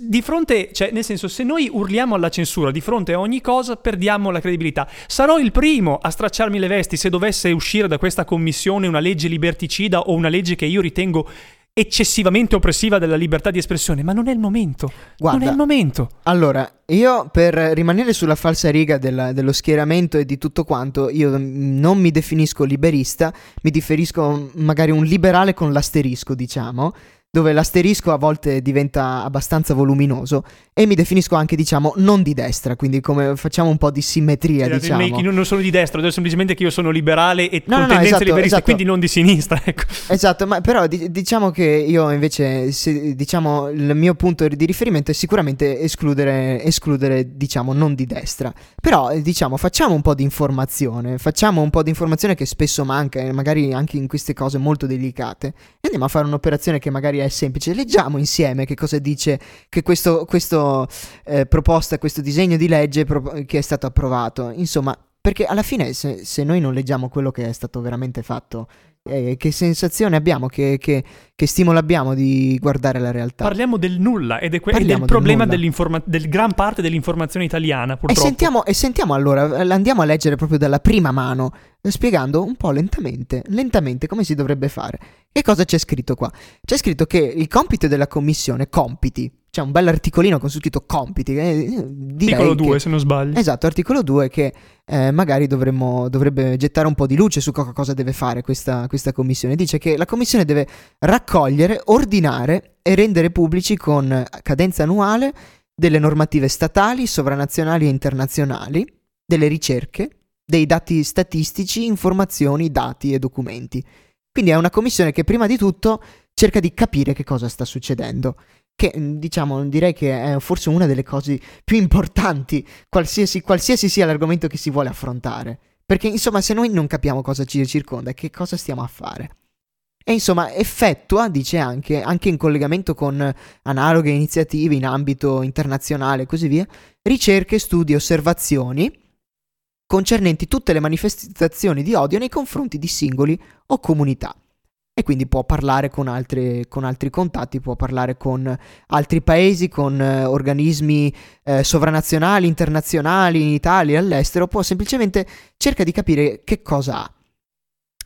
di fronte, cioè, nel senso, se noi urliamo alla censura di fronte a ogni cosa, perdiamo la credibilità. Sarò il primo a stracciarmi le vesti se dovesse uscire da questa commissione una legge liberticida o una legge che io ritengo eccessivamente oppressiva della libertà di espressione, ma non è il momento. Guarda, non è il momento. Allora, io per rimanere sulla falsa riga della, dello schieramento e di tutto quanto, io non mi definisco liberista, mi definisco magari un liberale con l'asterisco, diciamo dove l'asterisco a volte diventa abbastanza voluminoso e mi definisco anche, diciamo, non di destra, quindi come facciamo un po' di simmetria, eh, diciamo. Making, non sono di destra, semplicemente che io sono liberale e no, con no, tendenze no, esatto, liberiste, esatto. quindi non di sinistra, ecco. Esatto, ma però di- diciamo che io invece, se, diciamo, il mio punto di riferimento è sicuramente escludere, escludere, diciamo, non di destra. Però, diciamo, facciamo un po' di informazione, facciamo un po' di informazione che spesso manca, magari anche in queste cose molto delicate, e andiamo a fare un'operazione che magari è semplice. Leggiamo insieme che cosa dice che questo, questo eh, proposta, questo disegno di legge pro- che è stato approvato. Insomma, perché alla fine se, se, noi non leggiamo quello che è stato veramente fatto, eh, che sensazione abbiamo, che, che, che, stimolo abbiamo di guardare la realtà? Parliamo del nulla ed è, que- ed è il problema del, del gran parte dell'informazione italiana, purtroppo. E sentiamo, e sentiamo allora, andiamo a leggere proprio dalla prima mano, spiegando un po' lentamente, lentamente come si dovrebbe fare. Che cosa c'è scritto qua? C'è scritto che il compito della commissione, compiti, c'è un bel articolino con su scritto compiti. Eh, articolo 2, se non sbaglio. Esatto, articolo 2 che eh, magari dovremmo, dovrebbe gettare un po' di luce su co- cosa deve fare questa, questa commissione. Dice che la commissione deve raccogliere, ordinare e rendere pubblici con cadenza annuale delle normative statali, sovranazionali e internazionali, delle ricerche, dei dati statistici, informazioni, dati e documenti. Quindi è una commissione che prima di tutto cerca di capire che cosa sta succedendo. Che diciamo, direi che è forse una delle cose più importanti, qualsiasi, qualsiasi sia l'argomento che si vuole affrontare. Perché insomma se noi non capiamo cosa ci circonda, che cosa stiamo a fare? E insomma effettua, dice anche, anche in collegamento con analoghe iniziative in ambito internazionale e così via, ricerche, studi osservazioni concernenti tutte le manifestazioni di odio nei confronti di singoli o comunità. E quindi può parlare con, altre, con altri contatti, può parlare con altri paesi, con eh, organismi eh, sovranazionali, internazionali, in Italia, all'estero, può semplicemente cercare di capire che cosa ha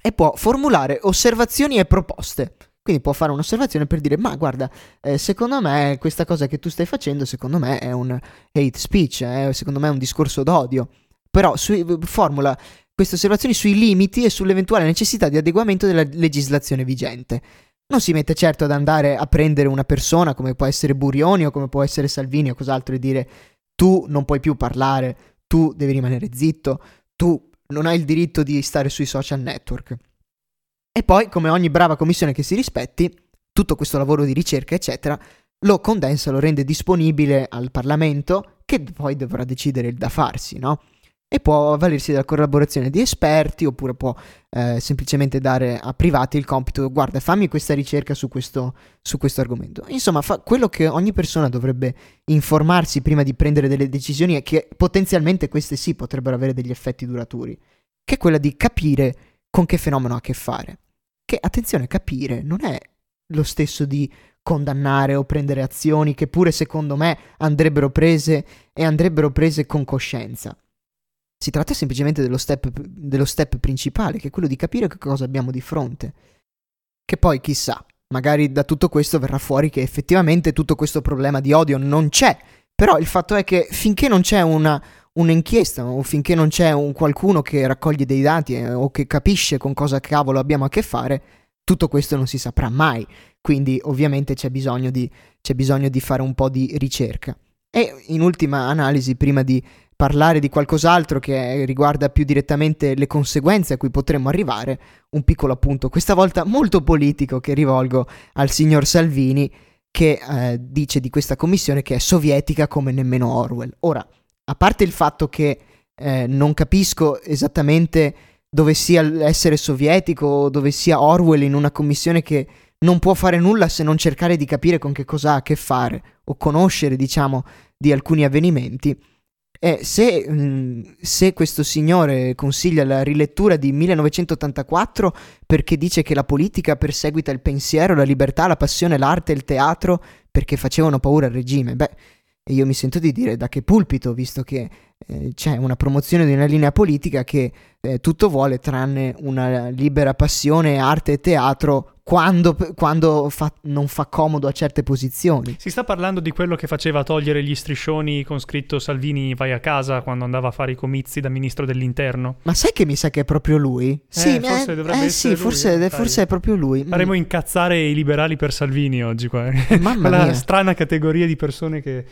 e può formulare osservazioni e proposte. Quindi può fare un'osservazione per dire, ma guarda, eh, secondo me questa cosa che tu stai facendo, secondo me è un hate speech, eh, secondo me è un discorso d'odio. Però su, formula queste osservazioni sui limiti e sull'eventuale necessità di adeguamento della legislazione vigente. Non si mette certo ad andare a prendere una persona come può essere Burioni o come può essere Salvini o cos'altro e dire tu non puoi più parlare, tu devi rimanere zitto, tu non hai il diritto di stare sui social network. E poi, come ogni brava commissione che si rispetti, tutto questo lavoro di ricerca, eccetera, lo condensa, lo rende disponibile al Parlamento, che poi dovrà decidere il da farsi, no? E può avvalersi della collaborazione di esperti oppure può eh, semplicemente dare a privati il compito guarda fammi questa ricerca su questo, su questo argomento insomma fa quello che ogni persona dovrebbe informarsi prima di prendere delle decisioni e che potenzialmente queste sì potrebbero avere degli effetti duraturi che è quella di capire con che fenomeno ha a che fare. Che attenzione capire non è lo stesso di condannare o prendere azioni che pure secondo me andrebbero prese e andrebbero prese con coscienza si tratta semplicemente dello step, dello step principale, che è quello di capire che cosa abbiamo di fronte. Che poi, chissà, magari da tutto questo verrà fuori che effettivamente tutto questo problema di odio non c'è. Però il fatto è che finché non c'è una, un'inchiesta o finché non c'è un qualcuno che raccoglie dei dati eh, o che capisce con cosa cavolo abbiamo a che fare, tutto questo non si saprà mai. Quindi ovviamente c'è bisogno di, c'è bisogno di fare un po' di ricerca. E in ultima analisi, prima di parlare di qualcos'altro che riguarda più direttamente le conseguenze a cui potremmo arrivare, un piccolo appunto, questa volta molto politico che rivolgo al signor Salvini che eh, dice di questa commissione che è sovietica come nemmeno Orwell. Ora, a parte il fatto che eh, non capisco esattamente dove sia l'essere sovietico o dove sia Orwell in una commissione che non può fare nulla se non cercare di capire con che cosa ha a che fare o conoscere, diciamo, di alcuni avvenimenti e se, mm, se, questo signore consiglia la rilettura di 1984 perché dice che la politica perseguita il pensiero, la libertà, la passione, l'arte e il teatro perché facevano paura al regime, beh, io mi sento di dire da che pulpito, visto che eh, c'è una promozione di una linea politica che eh, tutto vuole tranne una libera passione, arte e teatro quando, quando fa, non fa comodo a certe posizioni. Si sta parlando di quello che faceva togliere gli striscioni con scritto Salvini vai a casa quando andava a fare i comizi da ministro dell'interno. Ma sai che mi sa che è proprio lui? Eh, sì, forse eh, dovrebbe eh, sì, lui, forse, eh, forse, è proprio lui. Faremo mm. incazzare i liberali per Salvini oggi qua. Mamma Quella mia. strana categoria di persone che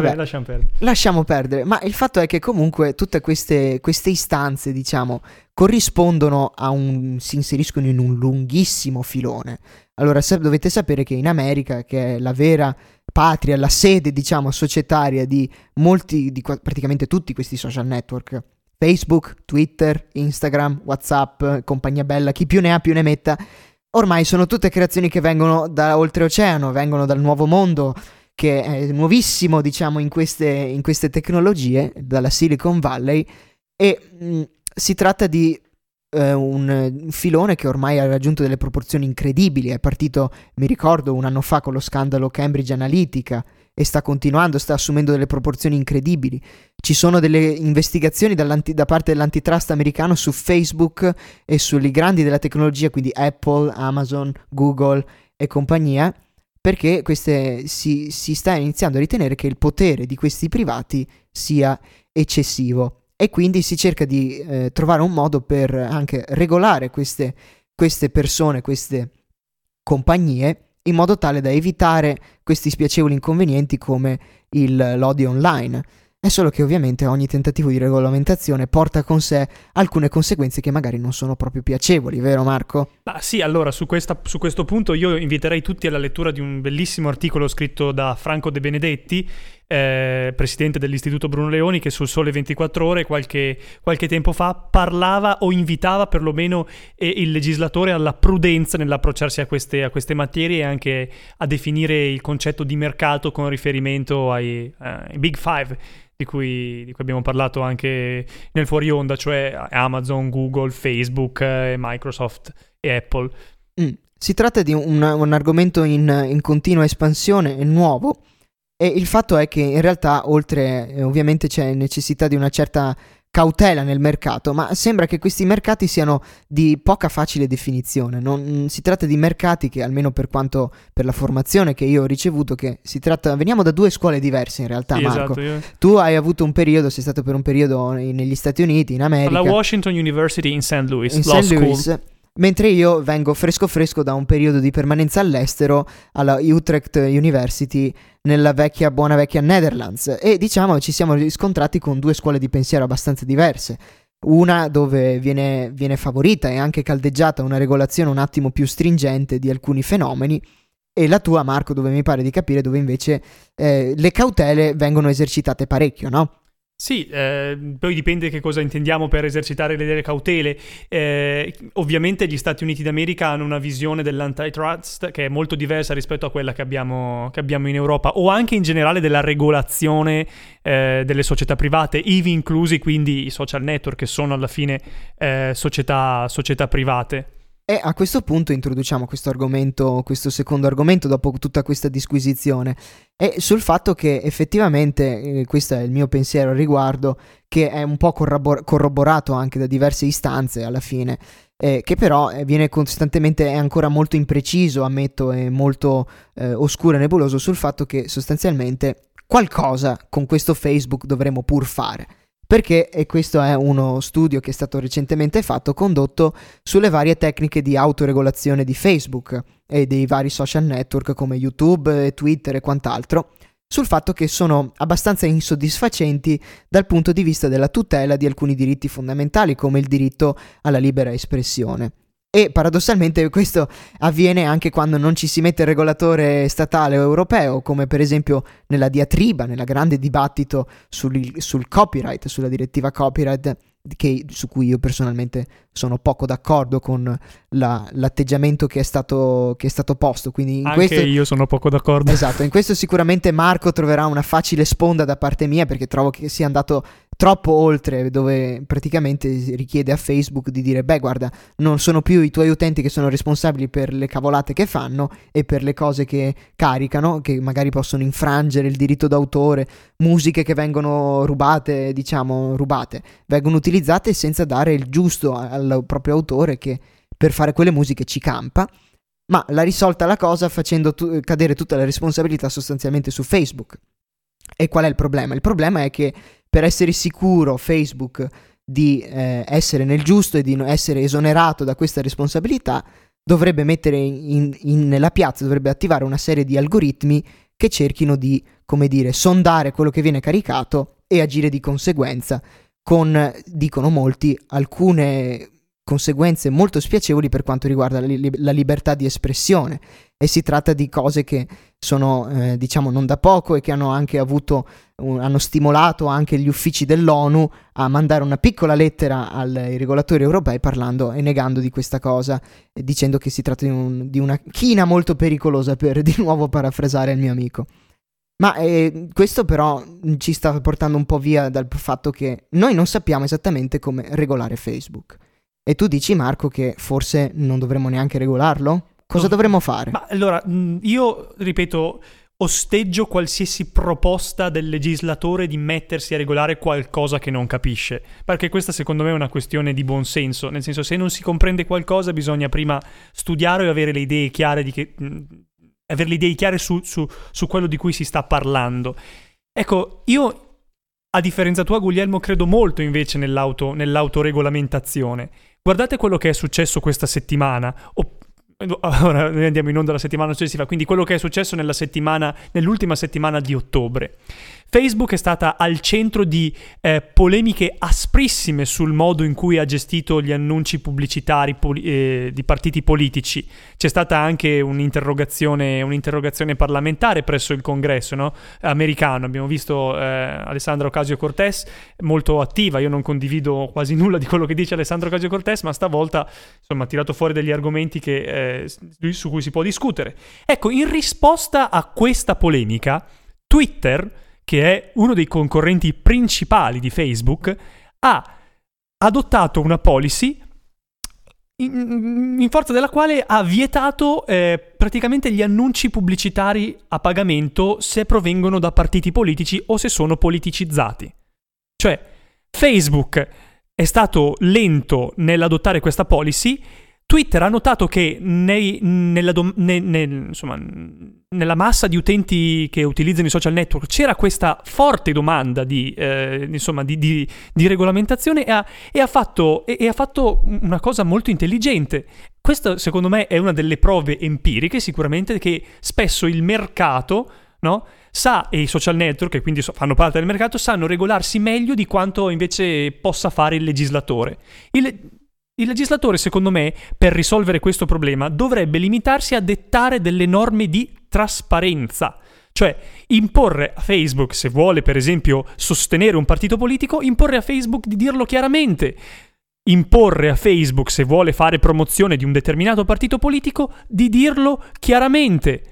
Vabbè, lasciamo perdere. Lasciamo perdere, ma il fatto è che comunque tutte queste, queste istanze, diciamo, corrispondono a un... si inseriscono in un lunghissimo filone. Allora se, dovete sapere che in America, che è la vera patria, la sede, diciamo, societaria di molti, di praticamente tutti questi social network, Facebook, Twitter, Instagram, Whatsapp, compagnia bella, chi più ne ha più ne metta, ormai sono tutte creazioni che vengono da oltreoceano, vengono dal nuovo mondo che è nuovissimo, diciamo, in queste, in queste tecnologie, dalla Silicon Valley, e mh, mm, si tratta di eh, un filone che ormai ha raggiunto delle proporzioni incredibili, è partito, mi ricordo, un anno fa con lo scandalo Cambridge Analytica e sta continuando, sta assumendo delle proporzioni incredibili. Ci sono delle investigazioni da parte dell'antitrust americano su Facebook e sui grandi della tecnologia, quindi Apple, Amazon, Google e compagnia, perché queste, si, si sta iniziando a ritenere che il potere di questi privati sia eccessivo e quindi si cerca di eh, trovare un modo per anche regolare queste, queste persone, queste compagnie in modo tale da evitare questi spiacevoli inconvenienti come il, l'odio online. È solo che ovviamente ogni tentativo di regolamentazione porta con sé alcune conseguenze che magari non sono proprio piacevoli, vero Marco? Ah, sì, allora su, questa, su, questo punto io inviterei tutti alla lettura di un bellissimo articolo scritto da Franco De Benedetti eh, presidente dell'Istituto Bruno Leoni, che sul Sole 24 Ore qualche, qualche tempo fa parlava o invitava perlomeno eh, il legislatore alla prudenza nell'approcciarsi a queste, a queste, materie e anche a definire il concetto di mercato con riferimento ai, ai Big Five. Di cui, di cui, abbiamo parlato anche nel fuori onda, cioè Amazon, Google, Facebook, eh, Microsoft e Apple. Mm. Si tratta di un, un argomento in, in, continua espansione, è nuovo, e il fatto è che in realtà, oltre eh, ovviamente c'è necessità di una certa cautela nel mercato, ma sembra che questi mercati siano di poca facile definizione. Non, si tratta di mercati che, almeno per quanto per la formazione che io ho ricevuto, che si tratta. Veniamo da due scuole diverse in realtà, sì, Marco. Esatto, tu hai avuto un periodo, sei stato per un periodo negli Stati Uniti, in America. Alla Washington University in St. Louis, in Law St. Louis. School. Mentre io vengo fresco fresco da un periodo di permanenza all'estero alla Utrecht University nella vecchia, buona vecchia Netherlands e diciamo ci siamo riscontrati con due scuole di pensiero abbastanza diverse. Una dove viene, viene favorita e anche caldeggiata una regolazione un attimo più stringente di alcuni fenomeni e la tua, Marco, dove mi pare di capire dove invece eh, le cautele vengono esercitate parecchio, no? Sì, eh, poi dipende che cosa intendiamo per esercitare le, cautele. Eh, ovviamente gli Stati Uniti d'America hanno una visione dell'antitrust che è molto diversa rispetto a quella che abbiamo, che abbiamo in Europa o anche in generale della regolazione eh, delle società private, ivi inclusi quindi i social network che sono alla fine eh, società, società private. E a questo punto introduciamo questo argomento, questo secondo argomento dopo tutta questa disquisizione, e sul fatto che effettivamente, eh, questo è il mio pensiero al riguardo, che è un po' corrobor- corroborato anche da diverse istanze alla fine, eh, che però eh, viene costantemente, è ancora molto impreciso, ammetto, e molto eh, oscuro e nebuloso sul fatto che sostanzialmente qualcosa con questo Facebook dovremo pur fare perché, e questo è uno studio che è stato recentemente fatto, condotto sulle varie tecniche di autoregolazione di Facebook e dei vari social network come YouTube, Twitter e quant'altro, sul fatto che sono abbastanza insoddisfacenti dal punto di vista della tutela di alcuni diritti fondamentali come il diritto alla libera espressione. E paradossalmente questo avviene anche quando non ci si mette il regolatore statale o europeo, come per esempio nella diatriba, nel grande dibattito sul, sul copyright, sulla direttiva copyright che, su cui io personalmente sono poco d'accordo con la, l'atteggiamento che è, stato, che è stato posto. Quindi in Anche questo, io sono poco d'accordo. Esatto, in questo sicuramente Marco troverà una facile sponda da parte mia perché trovo che sia andato troppo oltre dove praticamente richiede a Facebook di dire beh guarda non sono più i tuoi utenti che sono responsabili per le cavolate che fanno e per le cose che caricano che magari possono infrangere il diritto d'autore musiche che vengono rubate diciamo rubate vengono utilizzate senza dare il giusto al proprio autore che per fare quelle musiche ci campa ma l'ha risolta la cosa facendo tu- cadere tutta la responsabilità sostanzialmente su Facebook e qual è il problema? Il problema è che per essere sicuro Facebook di eh, essere nel giusto e di essere esonerato da questa responsabilità, dovrebbe mettere in, in, nella piazza, dovrebbe attivare una serie di algoritmi che cerchino di, come dire, sondare quello che viene caricato e agire di conseguenza, con, dicono molti, alcune conseguenze molto spiacevoli per quanto riguarda la, li- la libertà di espressione. E si tratta di cose che sono eh, diciamo non da poco e che hanno anche avuto un, hanno stimolato anche gli uffici dell'ONU a mandare una piccola lettera ai regolatori europei parlando e negando di questa cosa e dicendo che si tratta di, un, di una china molto pericolosa per di nuovo parafrasare il mio amico ma eh, questo però ci sta portando un po' via dal fatto che noi non sappiamo esattamente come regolare Facebook e tu dici, Marco, che forse non dovremmo neanche regolarlo? Cosa dovremmo fare? Ma allora, io ripeto, osteggio qualsiasi proposta del legislatore di mettersi a regolare qualcosa che non capisce, perché questa secondo me è una questione di buon senso, nel senso se non si comprende qualcosa bisogna prima studiare e avere le idee chiare di che... avere le idee chiare su, su, su quello di cui si sta parlando. Ecco, io a differenza tua, Guglielmo, credo molto invece nell'auto, nell'autoregolamentazione. Guardate quello che è successo questa settimana, o ora noi andiamo in onda la settimana successiva, quindi quello che è successo nella settimana, nell'ultima settimana di ottobre. Facebook è stata al centro di eh, polemiche asprissime sul modo in cui ha gestito gli annunci pubblicitari poli- eh, di partiti politici. C'è stata anche un'interrogazione, un'interrogazione parlamentare presso il congresso no? americano. Abbiamo visto eh, Alessandra Ocasio-Cortez molto attiva. Io non condivido quasi nulla di quello che dice Alessandro Ocasio-Cortez, ma stavolta insomma, ha tirato fuori degli argomenti che, eh, su cui si può discutere. Ecco, in risposta a questa polemica, Twitter che è uno dei concorrenti principali di Facebook, ha adottato una policy in, in forza della quale ha vietato eh, praticamente gli annunci pubblicitari a pagamento se provengono da partiti politici o se sono politicizzati. Cioè, Facebook è stato lento nell'adottare questa policy Twitter ha notato che nei, nella, ne, ne, insomma, nella, massa di utenti che utilizzano i social network c'era questa forte domanda di, eh, insomma, di, di, di regolamentazione e ha, e, ha fatto, e, e ha, fatto, una cosa molto intelligente. Questa secondo me è una delle prove empiriche sicuramente che spesso il mercato no, sa e i social network, che quindi fanno parte del mercato, sanno regolarsi meglio di quanto invece possa fare il legislatore. Il, il legislatore, secondo me, per risolvere questo problema, dovrebbe limitarsi a dettare delle norme di trasparenza. Cioè, imporre a Facebook, se vuole per esempio sostenere un partito politico, imporre a Facebook di dirlo chiaramente. Imporre a Facebook, se vuole fare promozione di un determinato partito politico, di dirlo chiaramente.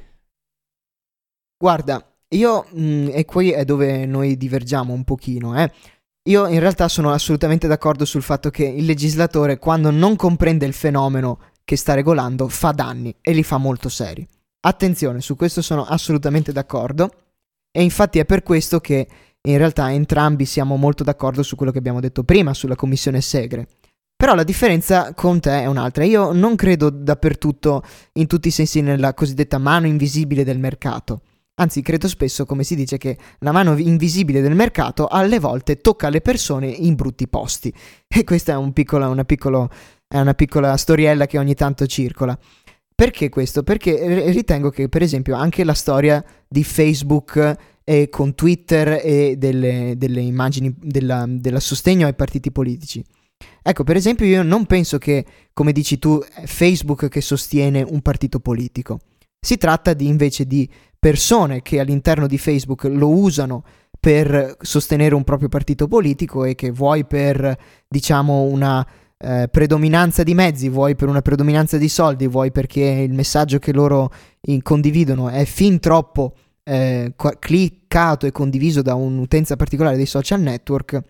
Guarda, io, mh, mm, e qui è dove noi divergiamo un pochino, eh. Io in realtà sono assolutamente d'accordo sul fatto che il legislatore, quando non comprende il fenomeno che sta regolando, fa danni e li fa molto seri. Attenzione, su questo sono assolutamente d'accordo e infatti è per questo che in realtà entrambi siamo molto d'accordo su quello che abbiamo detto prima sulla commissione Segre. Però la differenza con te è un'altra. Io non credo dappertutto, in tutti i sensi, nella cosiddetta mano invisibile del mercato. Anzi, credo spesso, come si dice, che la mano invisibile del mercato alle volte tocca le persone in brutti posti. E questa è, un piccolo, una, piccolo, è una piccola storiella che ogni tanto circola. Perché questo? Perché ritengo che, per esempio, anche la storia di Facebook e con Twitter e delle, delle immagini della, della sostegno ai partiti politici. Ecco, per esempio, io non penso che, come dici tu, Facebook che sostiene un partito politico. Si tratta di, invece di persone che all'interno di Facebook lo usano per sostenere un proprio partito politico e che vuoi per, diciamo, una eh, predominanza di mezzi, vuoi per una predominanza di soldi, vuoi perché il messaggio che loro in, condividono è fin troppo eh, cliccato e condiviso da un'utenza particolare dei social network,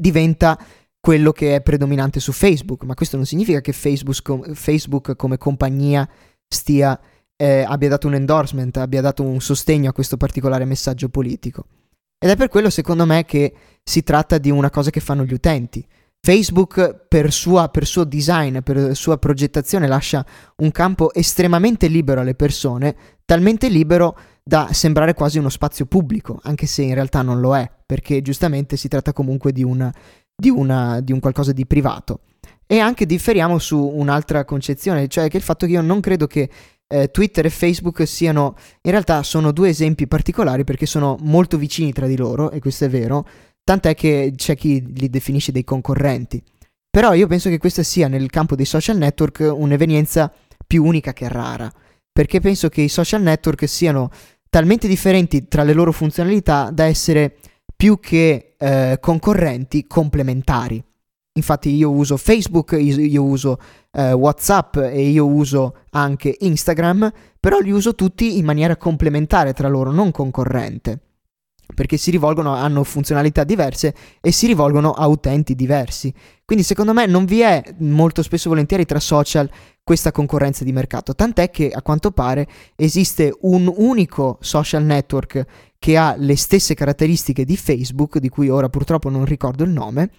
diventa quello che è predominante su Facebook, ma questo non significa che Facebook, Facebook come compagnia stia eh, abbia dato un endorsement, abbia dato un sostegno a questo particolare messaggio politico. Ed è per quello, secondo me, che si tratta di una cosa che fanno gli utenti. Facebook, per, sua, per suo design, per sua progettazione, lascia un campo estremamente libero alle persone, talmente libero da sembrare quasi uno spazio pubblico, anche se in realtà non lo è, perché giustamente si tratta comunque di, una, di, una, di un qualcosa di privato. E anche differiamo su un'altra concezione, cioè che il fatto che io non credo che eh, Twitter e Facebook siano, in realtà sono due esempi particolari perché sono molto vicini tra di loro, e questo è vero, tant'è che c'è chi li definisce dei concorrenti. Però io penso che questa sia nel campo dei social network un'evenienza più unica che rara, perché penso che i social network siano talmente differenti tra le loro funzionalità da essere più che eh, concorrenti complementari. Infatti io uso Facebook, io, uso eh, WhatsApp e io uso anche Instagram, però li uso tutti in maniera complementare tra loro, non concorrente. Perché si rivolgono, hanno funzionalità diverse e si rivolgono a utenti diversi. Quindi secondo me non vi è molto spesso volentieri tra social questa concorrenza di mercato, tant'è che a quanto pare esiste un unico social network che ha le stesse caratteristiche di Facebook, di cui ora purtroppo non ricordo il nome,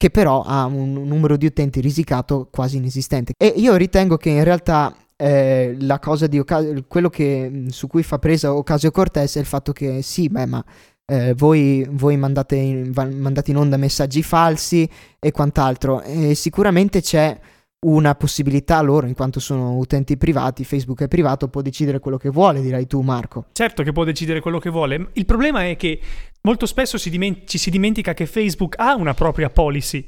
che però ha un numero di utenti risicato quasi inesistente. E io ritengo che in realtà eh, la cosa di Ocasio, quello che, su cui fa presa Ocasio Cortez è il fatto che sì, beh, ma eh, voi, voi mandate, in, mandate, in, onda messaggi falsi e quant'altro. E sicuramente c'è una possibilità loro, in quanto sono utenti privati, Facebook è privato, può decidere quello che vuole, dirai tu Marco. Certo che può decidere quello che vuole. Il problema è che molto spesso si diment- ci si dimentica che Facebook ha una propria policy,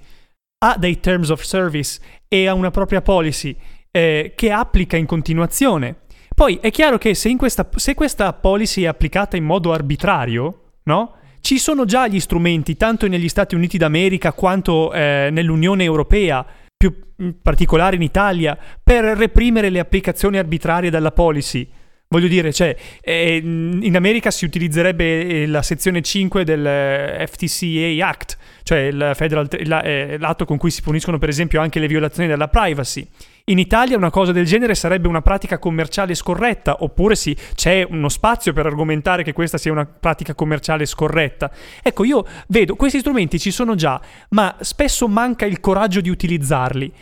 ha dei terms of service e ha una propria policy eh, che applica in continuazione. Poi è chiaro che se, questa, se questa policy è applicata in modo arbitrario, no? Ci sono già gli strumenti, tanto negli Stati Uniti d'America quanto eh, nell'Unione Europea, più in particolare in Italia, per reprimere le applicazioni arbitrarie della policy. Voglio dire, cioè, eh, in America si utilizzerebbe eh, la sezione 5 del eh, FTCA Act, cioè il federal, eh, l'atto con cui si puniscono per esempio anche le violazioni della privacy. In Italia una cosa del genere sarebbe una pratica commerciale scorretta, oppure sì, c'è uno spazio per argomentare che questa sia una pratica commerciale scorretta. Ecco, io vedo, questi strumenti ci sono già, ma spesso manca il coraggio di utilizzarli.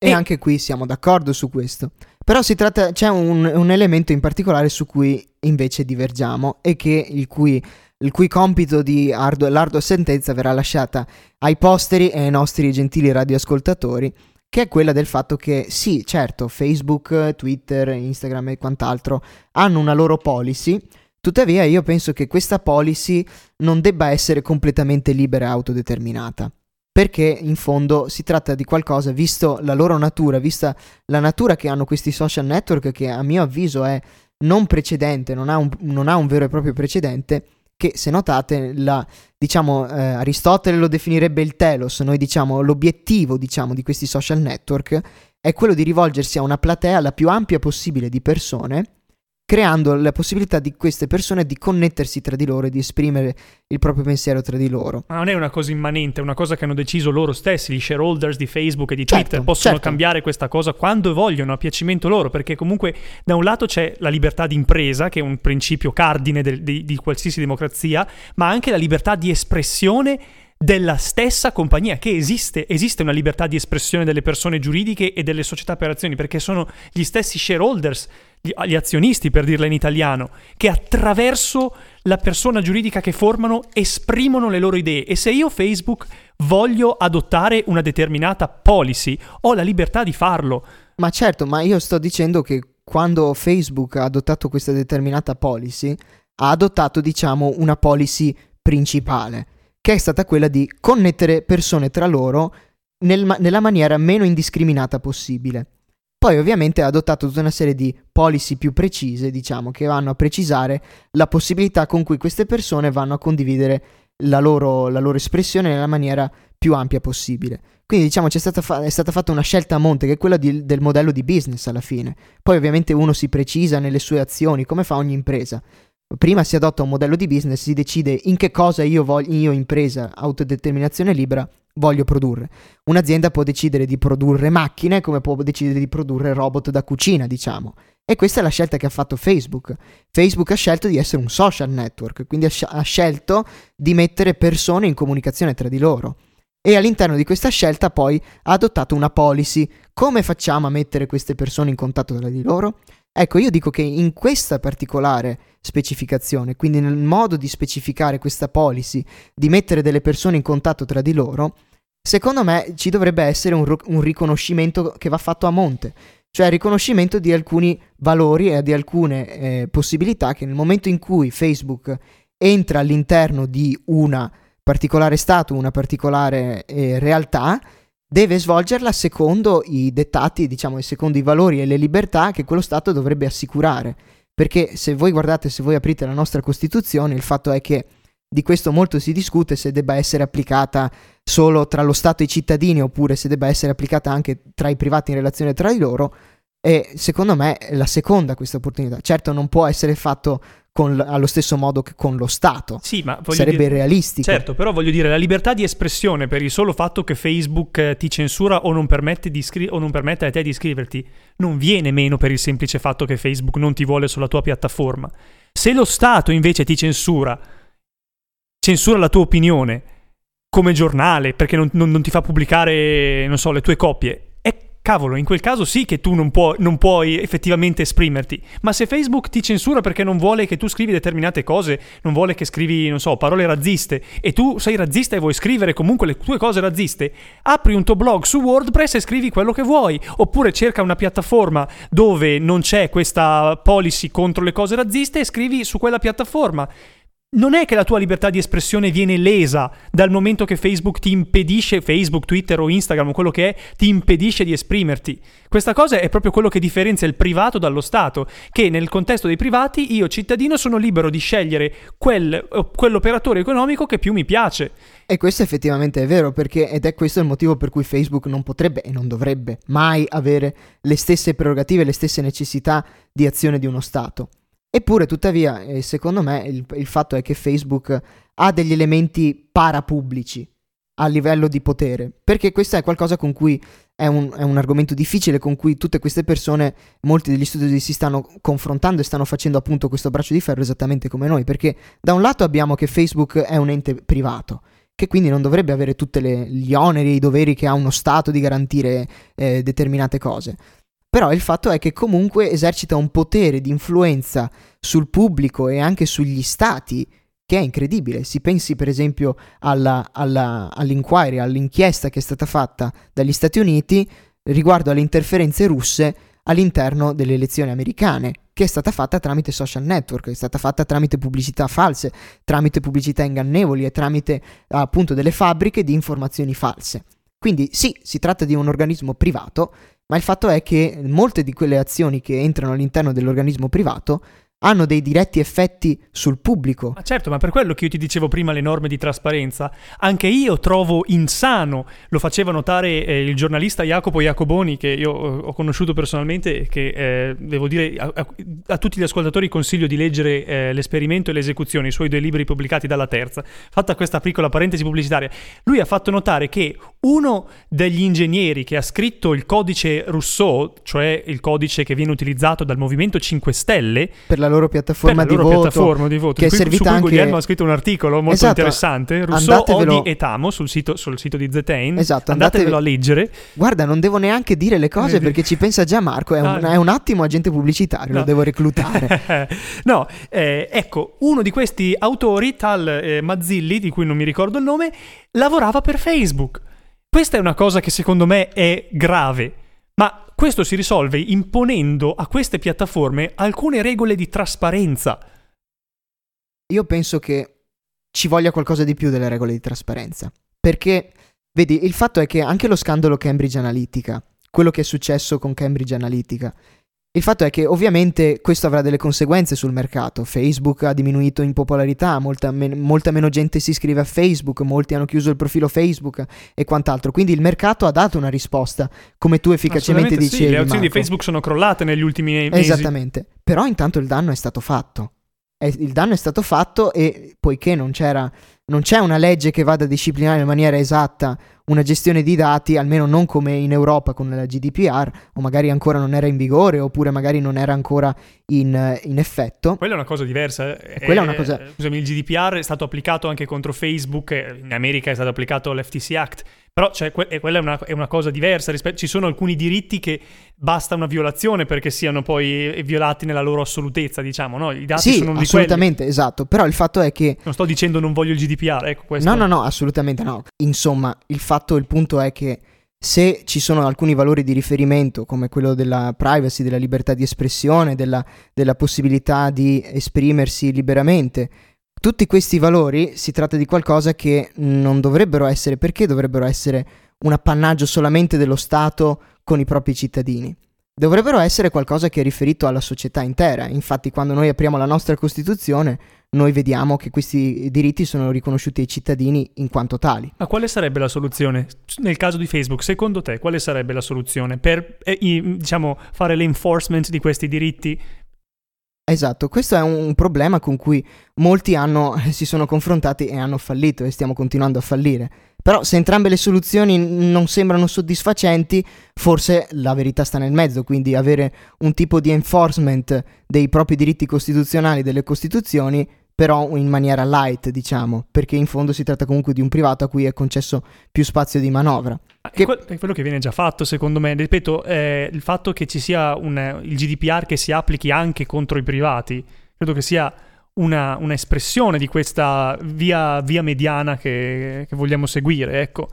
E, e anche qui siamo d'accordo su questo. Però si tratta, c'è un, un elemento in particolare su cui invece divergiamo e che il cui il cui compito di ardu- l'ardua sentenza verrà lasciata ai posteri e ai nostri gentili radioascoltatori che è quella del fatto che sì, certo, Facebook, Twitter, Instagram e quant'altro hanno una loro policy, tuttavia io penso che questa policy non debba essere completamente libera e autodeterminata. Perché in fondo si tratta di qualcosa, visto la loro natura, vista la natura che hanno questi social network, che a mio avviso è non precedente, non ha un, non ha un vero e proprio precedente, che se notate la, diciamo eh, Aristotele lo definirebbe il telos, noi diciamo l'obiettivo diciamo di questi social network è quello di rivolgersi a una platea la più ampia possibile di persone creando la possibilità di queste persone di connettersi tra di loro e di esprimere il proprio pensiero tra di loro. Ma non è una cosa immanente, è una cosa che hanno deciso loro stessi, gli shareholders di Facebook e di Twitter, certo, possono certo. cambiare questa cosa quando vogliono, a piacimento loro, perché comunque da un lato c'è la libertà di impresa, che è un principio cardine del, di, di qualsiasi democrazia, ma anche la libertà di espressione della stessa compagnia, che esiste, esiste una libertà di espressione delle persone giuridiche e delle società per azioni, perché sono gli stessi shareholders, gli, gli azionisti per dirla in italiano, che attraverso la persona giuridica che formano esprimono le loro idee e se io Facebook voglio adottare una determinata policy, ho la libertà di farlo. Ma certo, ma io sto dicendo che quando Facebook ha adottato questa determinata policy, ha adottato, diciamo, una policy principale che è stata quella di connettere persone tra loro nel, nella maniera meno indiscriminata possibile. Poi ovviamente ha adottato tutta una serie di policy più precise, diciamo, che vanno a precisare la possibilità con cui queste persone vanno a condividere la loro, la loro espressione nella maniera più ampia possibile. Quindi diciamo stata fa- è stata fatta una scelta a monte che è quella di, del modello di business alla fine. Poi ovviamente uno si precisa nelle sue azioni, come fa ogni impresa prima si adotta un modello di business, si decide in che cosa io, voglio, io impresa, autodeterminazione libera, voglio produrre. Un'azienda può decidere di produrre macchine come può decidere di produrre robot da cucina, diciamo. E questa è la scelta che ha fatto Facebook. Facebook ha scelto di essere un social network, quindi ha, ha scelto di mettere persone in comunicazione tra di loro. E all'interno di questa scelta poi ha adottato una policy. Come facciamo a mettere queste persone in contatto tra di loro? Ecco, io dico che in questa particolare specificazione, quindi nel modo di specificare questa policy, di mettere delle persone in contatto tra di loro, secondo me ci dovrebbe essere un, un riconoscimento che va fatto a monte, cioè il riconoscimento di alcuni valori e di alcune eh, possibilità che nel momento in cui Facebook entra all'interno di una particolare stato, una particolare eh, realtà, deve svolgerla secondo i dettati, diciamo, secondo i valori e le libertà che quello Stato dovrebbe assicurare. Perché se voi guardate, se voi aprite la nostra Costituzione, il fatto è che di questo molto si discute se debba essere applicata solo tra lo Stato e i cittadini oppure se debba essere applicata anche tra i privati in relazione tra di loro. E secondo me è la seconda questa opportunità. Certo non può essere fatto con, allo stesso modo che con lo Stato. Sì, ma sarebbe dire, realistico. Certo, però voglio dire, la libertà di espressione per il solo fatto che Facebook eh, ti censura o non, permette iscri- o non permette a te di iscriverti non viene meno per il semplice fatto che Facebook non ti vuole sulla tua piattaforma. Se lo Stato invece ti censura, censura la tua opinione come giornale perché non, non, non ti fa pubblicare, non so, le tue copie, cavolo, in quel caso sì che tu non, puoi, non puoi effettivamente esprimerti, ma se Facebook ti censura perché non vuole che tu scrivi determinate cose, non vuole che scrivi, non so, parole razziste, e tu sei razzista e vuoi scrivere comunque le tue cose razziste, apri un tuo blog su WordPress e scrivi quello che vuoi, oppure cerca una piattaforma dove non c'è questa policy contro le cose razziste e scrivi su quella piattaforma non è che la tua libertà di espressione viene lesa dal momento che Facebook ti impedisce, Facebook, Twitter o Instagram o quello che è, ti impedisce di esprimerti. Questa cosa è proprio quello che differenzia il privato dallo Stato, che nel contesto dei privati io cittadino sono libero di scegliere quel, quell'operatore economico che più mi piace. E questo effettivamente è vero, perché ed è questo il motivo per cui Facebook non potrebbe e non dovrebbe mai avere le stesse prerogative, le stesse necessità di azione di uno Stato. Eppure, tuttavia, eh, secondo me il, il, fatto è che Facebook ha degli elementi parapubblici a livello di potere, perché questo è qualcosa con cui è un, è un, argomento difficile, con cui tutte queste persone, molti degli studiosi si stanno confrontando e stanno facendo appunto questo braccio di ferro esattamente come noi, perché da un lato abbiamo che Facebook è un ente privato, che quindi non dovrebbe avere tutti gli oneri e i doveri che ha uno Stato di garantire eh, determinate cose. Però il fatto è che comunque esercita un potere di influenza sul pubblico e anche sugli stati che è incredibile. Si pensi per esempio alla, alla, all'inquiry, all'inchiesta che è stata fatta dagli Stati Uniti riguardo alle interferenze russe all'interno delle elezioni americane, che è stata fatta tramite social network, è stata fatta tramite pubblicità false, tramite pubblicità ingannevoli e tramite appunto delle fabbriche di informazioni false. Quindi sì, si tratta di un organismo privato, ma il fatto è che molte di quelle azioni che entrano all'interno dell'organismo privato hanno dei diretti effetti sul pubblico. Ma certo, ma per quello che io ti dicevo prima le norme di trasparenza, anche io trovo insano, lo faceva notare eh, il giornalista Jacopo Jacoboni che io eh, ho conosciuto personalmente che eh, devo dire a, a, a, tutti gli ascoltatori consiglio di leggere eh, l'esperimento e l'esecuzione, i suoi due libri pubblicati dalla terza. Fatta questa piccola parentesi pubblicitaria, lui ha fatto notare che uno degli ingegneri che ha scritto il codice Rousseau, cioè il codice che viene utilizzato dal Movimento 5 Stelle per la la loro piattaforma, di, loro voto, piattaforma di voto. Che è servita su cui anche... Guglielmo ha scritto un articolo molto esatto, interessante, Rousseau, andatevelo... Odi e Tamo, sul sito, sul sito di Zetain. Esatto, andatevelo a leggere. Guarda, non devo neanche dire le cose perché ci pensa già Marco, è, un, è un attimo agente pubblicitario, no. lo devo reclutare. no, eh, ecco, uno di questi autori, tal eh, Mazzilli, di cui non mi ricordo il nome, lavorava per Facebook. Questa è una cosa che secondo me è grave. Ma questo si risolve imponendo a queste piattaforme alcune regole di trasparenza. Io penso che ci voglia qualcosa di più delle regole di trasparenza. Perché, vedi, il fatto è che anche lo scandalo Cambridge Analytica, quello che è successo con Cambridge Analytica, il fatto è che ovviamente questo avrà delle conseguenze sul mercato. Facebook ha diminuito in popolarità, molta, men- molta, meno gente si iscrive a Facebook, molti hanno chiuso il profilo Facebook e quant'altro. Quindi il mercato ha dato una risposta, come tu efficacemente dicevi. Sì, le azioni Marco. di Facebook sono crollate negli ultimi mesi. Esattamente. Però intanto il danno è stato fatto. il danno è stato fatto e poiché non c'era non c'è una legge che vada a disciplinare in maniera esatta una gestione di dati, almeno non come in Europa con la GDPR, o magari ancora non era in vigore, oppure magari non era ancora in, in effetto. Quella è una cosa diversa. Quella è una cosa... Scusami, il GDPR è stato applicato anche contro Facebook, in America è stato applicato l'FTC Act, però cioè, que- quella è una, è una, cosa diversa. Rispetto, ci sono alcuni diritti che basta una violazione perché siano poi violati nella loro assolutezza, diciamo, no? I dati sì, sono di assolutamente, esatto. Però il fatto è che... Non sto dicendo non voglio il GDPR, ecco questo. No, no, no, assolutamente no. Insomma, il fatto, il punto è che se ci sono alcuni valori di riferimento come quello della privacy, della libertà di espressione, della, della possibilità di esprimersi liberamente, tutti questi valori si tratta di qualcosa che non dovrebbero essere, perché dovrebbero essere un appannaggio solamente dello Stato con i propri cittadini? Dovrebbero essere qualcosa che è riferito alla società intera. Infatti, quando noi apriamo la nostra Costituzione, noi vediamo che questi diritti sono riconosciuti ai cittadini in quanto tali. Ma quale sarebbe la soluzione? Nel caso di Facebook, secondo te, quale sarebbe la soluzione per eh, diciamo, fare l'enforcement di questi diritti Esatto, questo è un problema con cui molti hanno, si sono confrontati e hanno fallito e stiamo continuando a fallire. Però se entrambe le soluzioni non sembrano soddisfacenti, forse la verità sta nel mezzo, quindi avere un tipo di enforcement dei propri diritti costituzionali, delle costituzioni, però in maniera light, diciamo, perché in fondo si tratta comunque di un privato a cui è concesso più spazio di manovra. Che... È quello che viene già fatto, secondo me. Ripeto, eh, il fatto che ci sia un, il GDPR che si applichi anche contro i privati, credo che sia una, un'espressione di questa via, via mediana che, che, vogliamo seguire, ecco.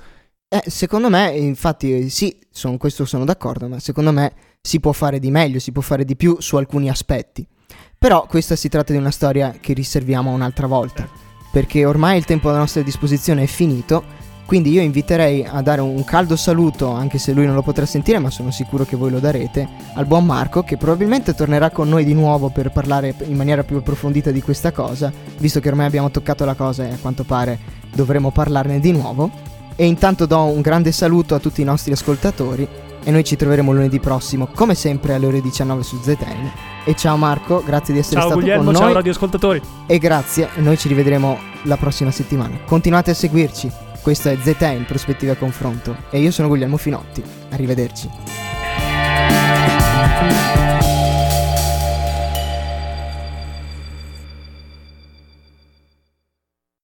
Eh, secondo me, infatti, sì, su questo sono d'accordo, ma secondo me si può fare di meglio, si può fare di più su alcuni aspetti. Però questa si tratta di una storia che riserviamo un'altra volta, perché ormai il tempo a nostra disposizione è finito, quindi io inviterei a dare un caldo saluto, anche se lui non lo potrà sentire, ma sono sicuro che voi lo darete, al buon Marco, che probabilmente tornerà con noi di nuovo per parlare in maniera più approfondita di questa cosa, visto che ormai abbiamo toccato la cosa e a quanto pare dovremo parlarne di nuovo. E intanto do un grande saluto a tutti i nostri ascoltatori e noi ci troveremo lunedì prossimo, come sempre alle ore 19 su ZN. E ciao Marco, grazie di essere ciao stato Guglielmo, con noi. Ciao radioascoltatori. E grazie, noi ci rivedremo la prossima settimana. Continuate a seguirci. Questo è ZN Prospettiva Confronto e io sono Guglielmo Finotti. Arrivederci.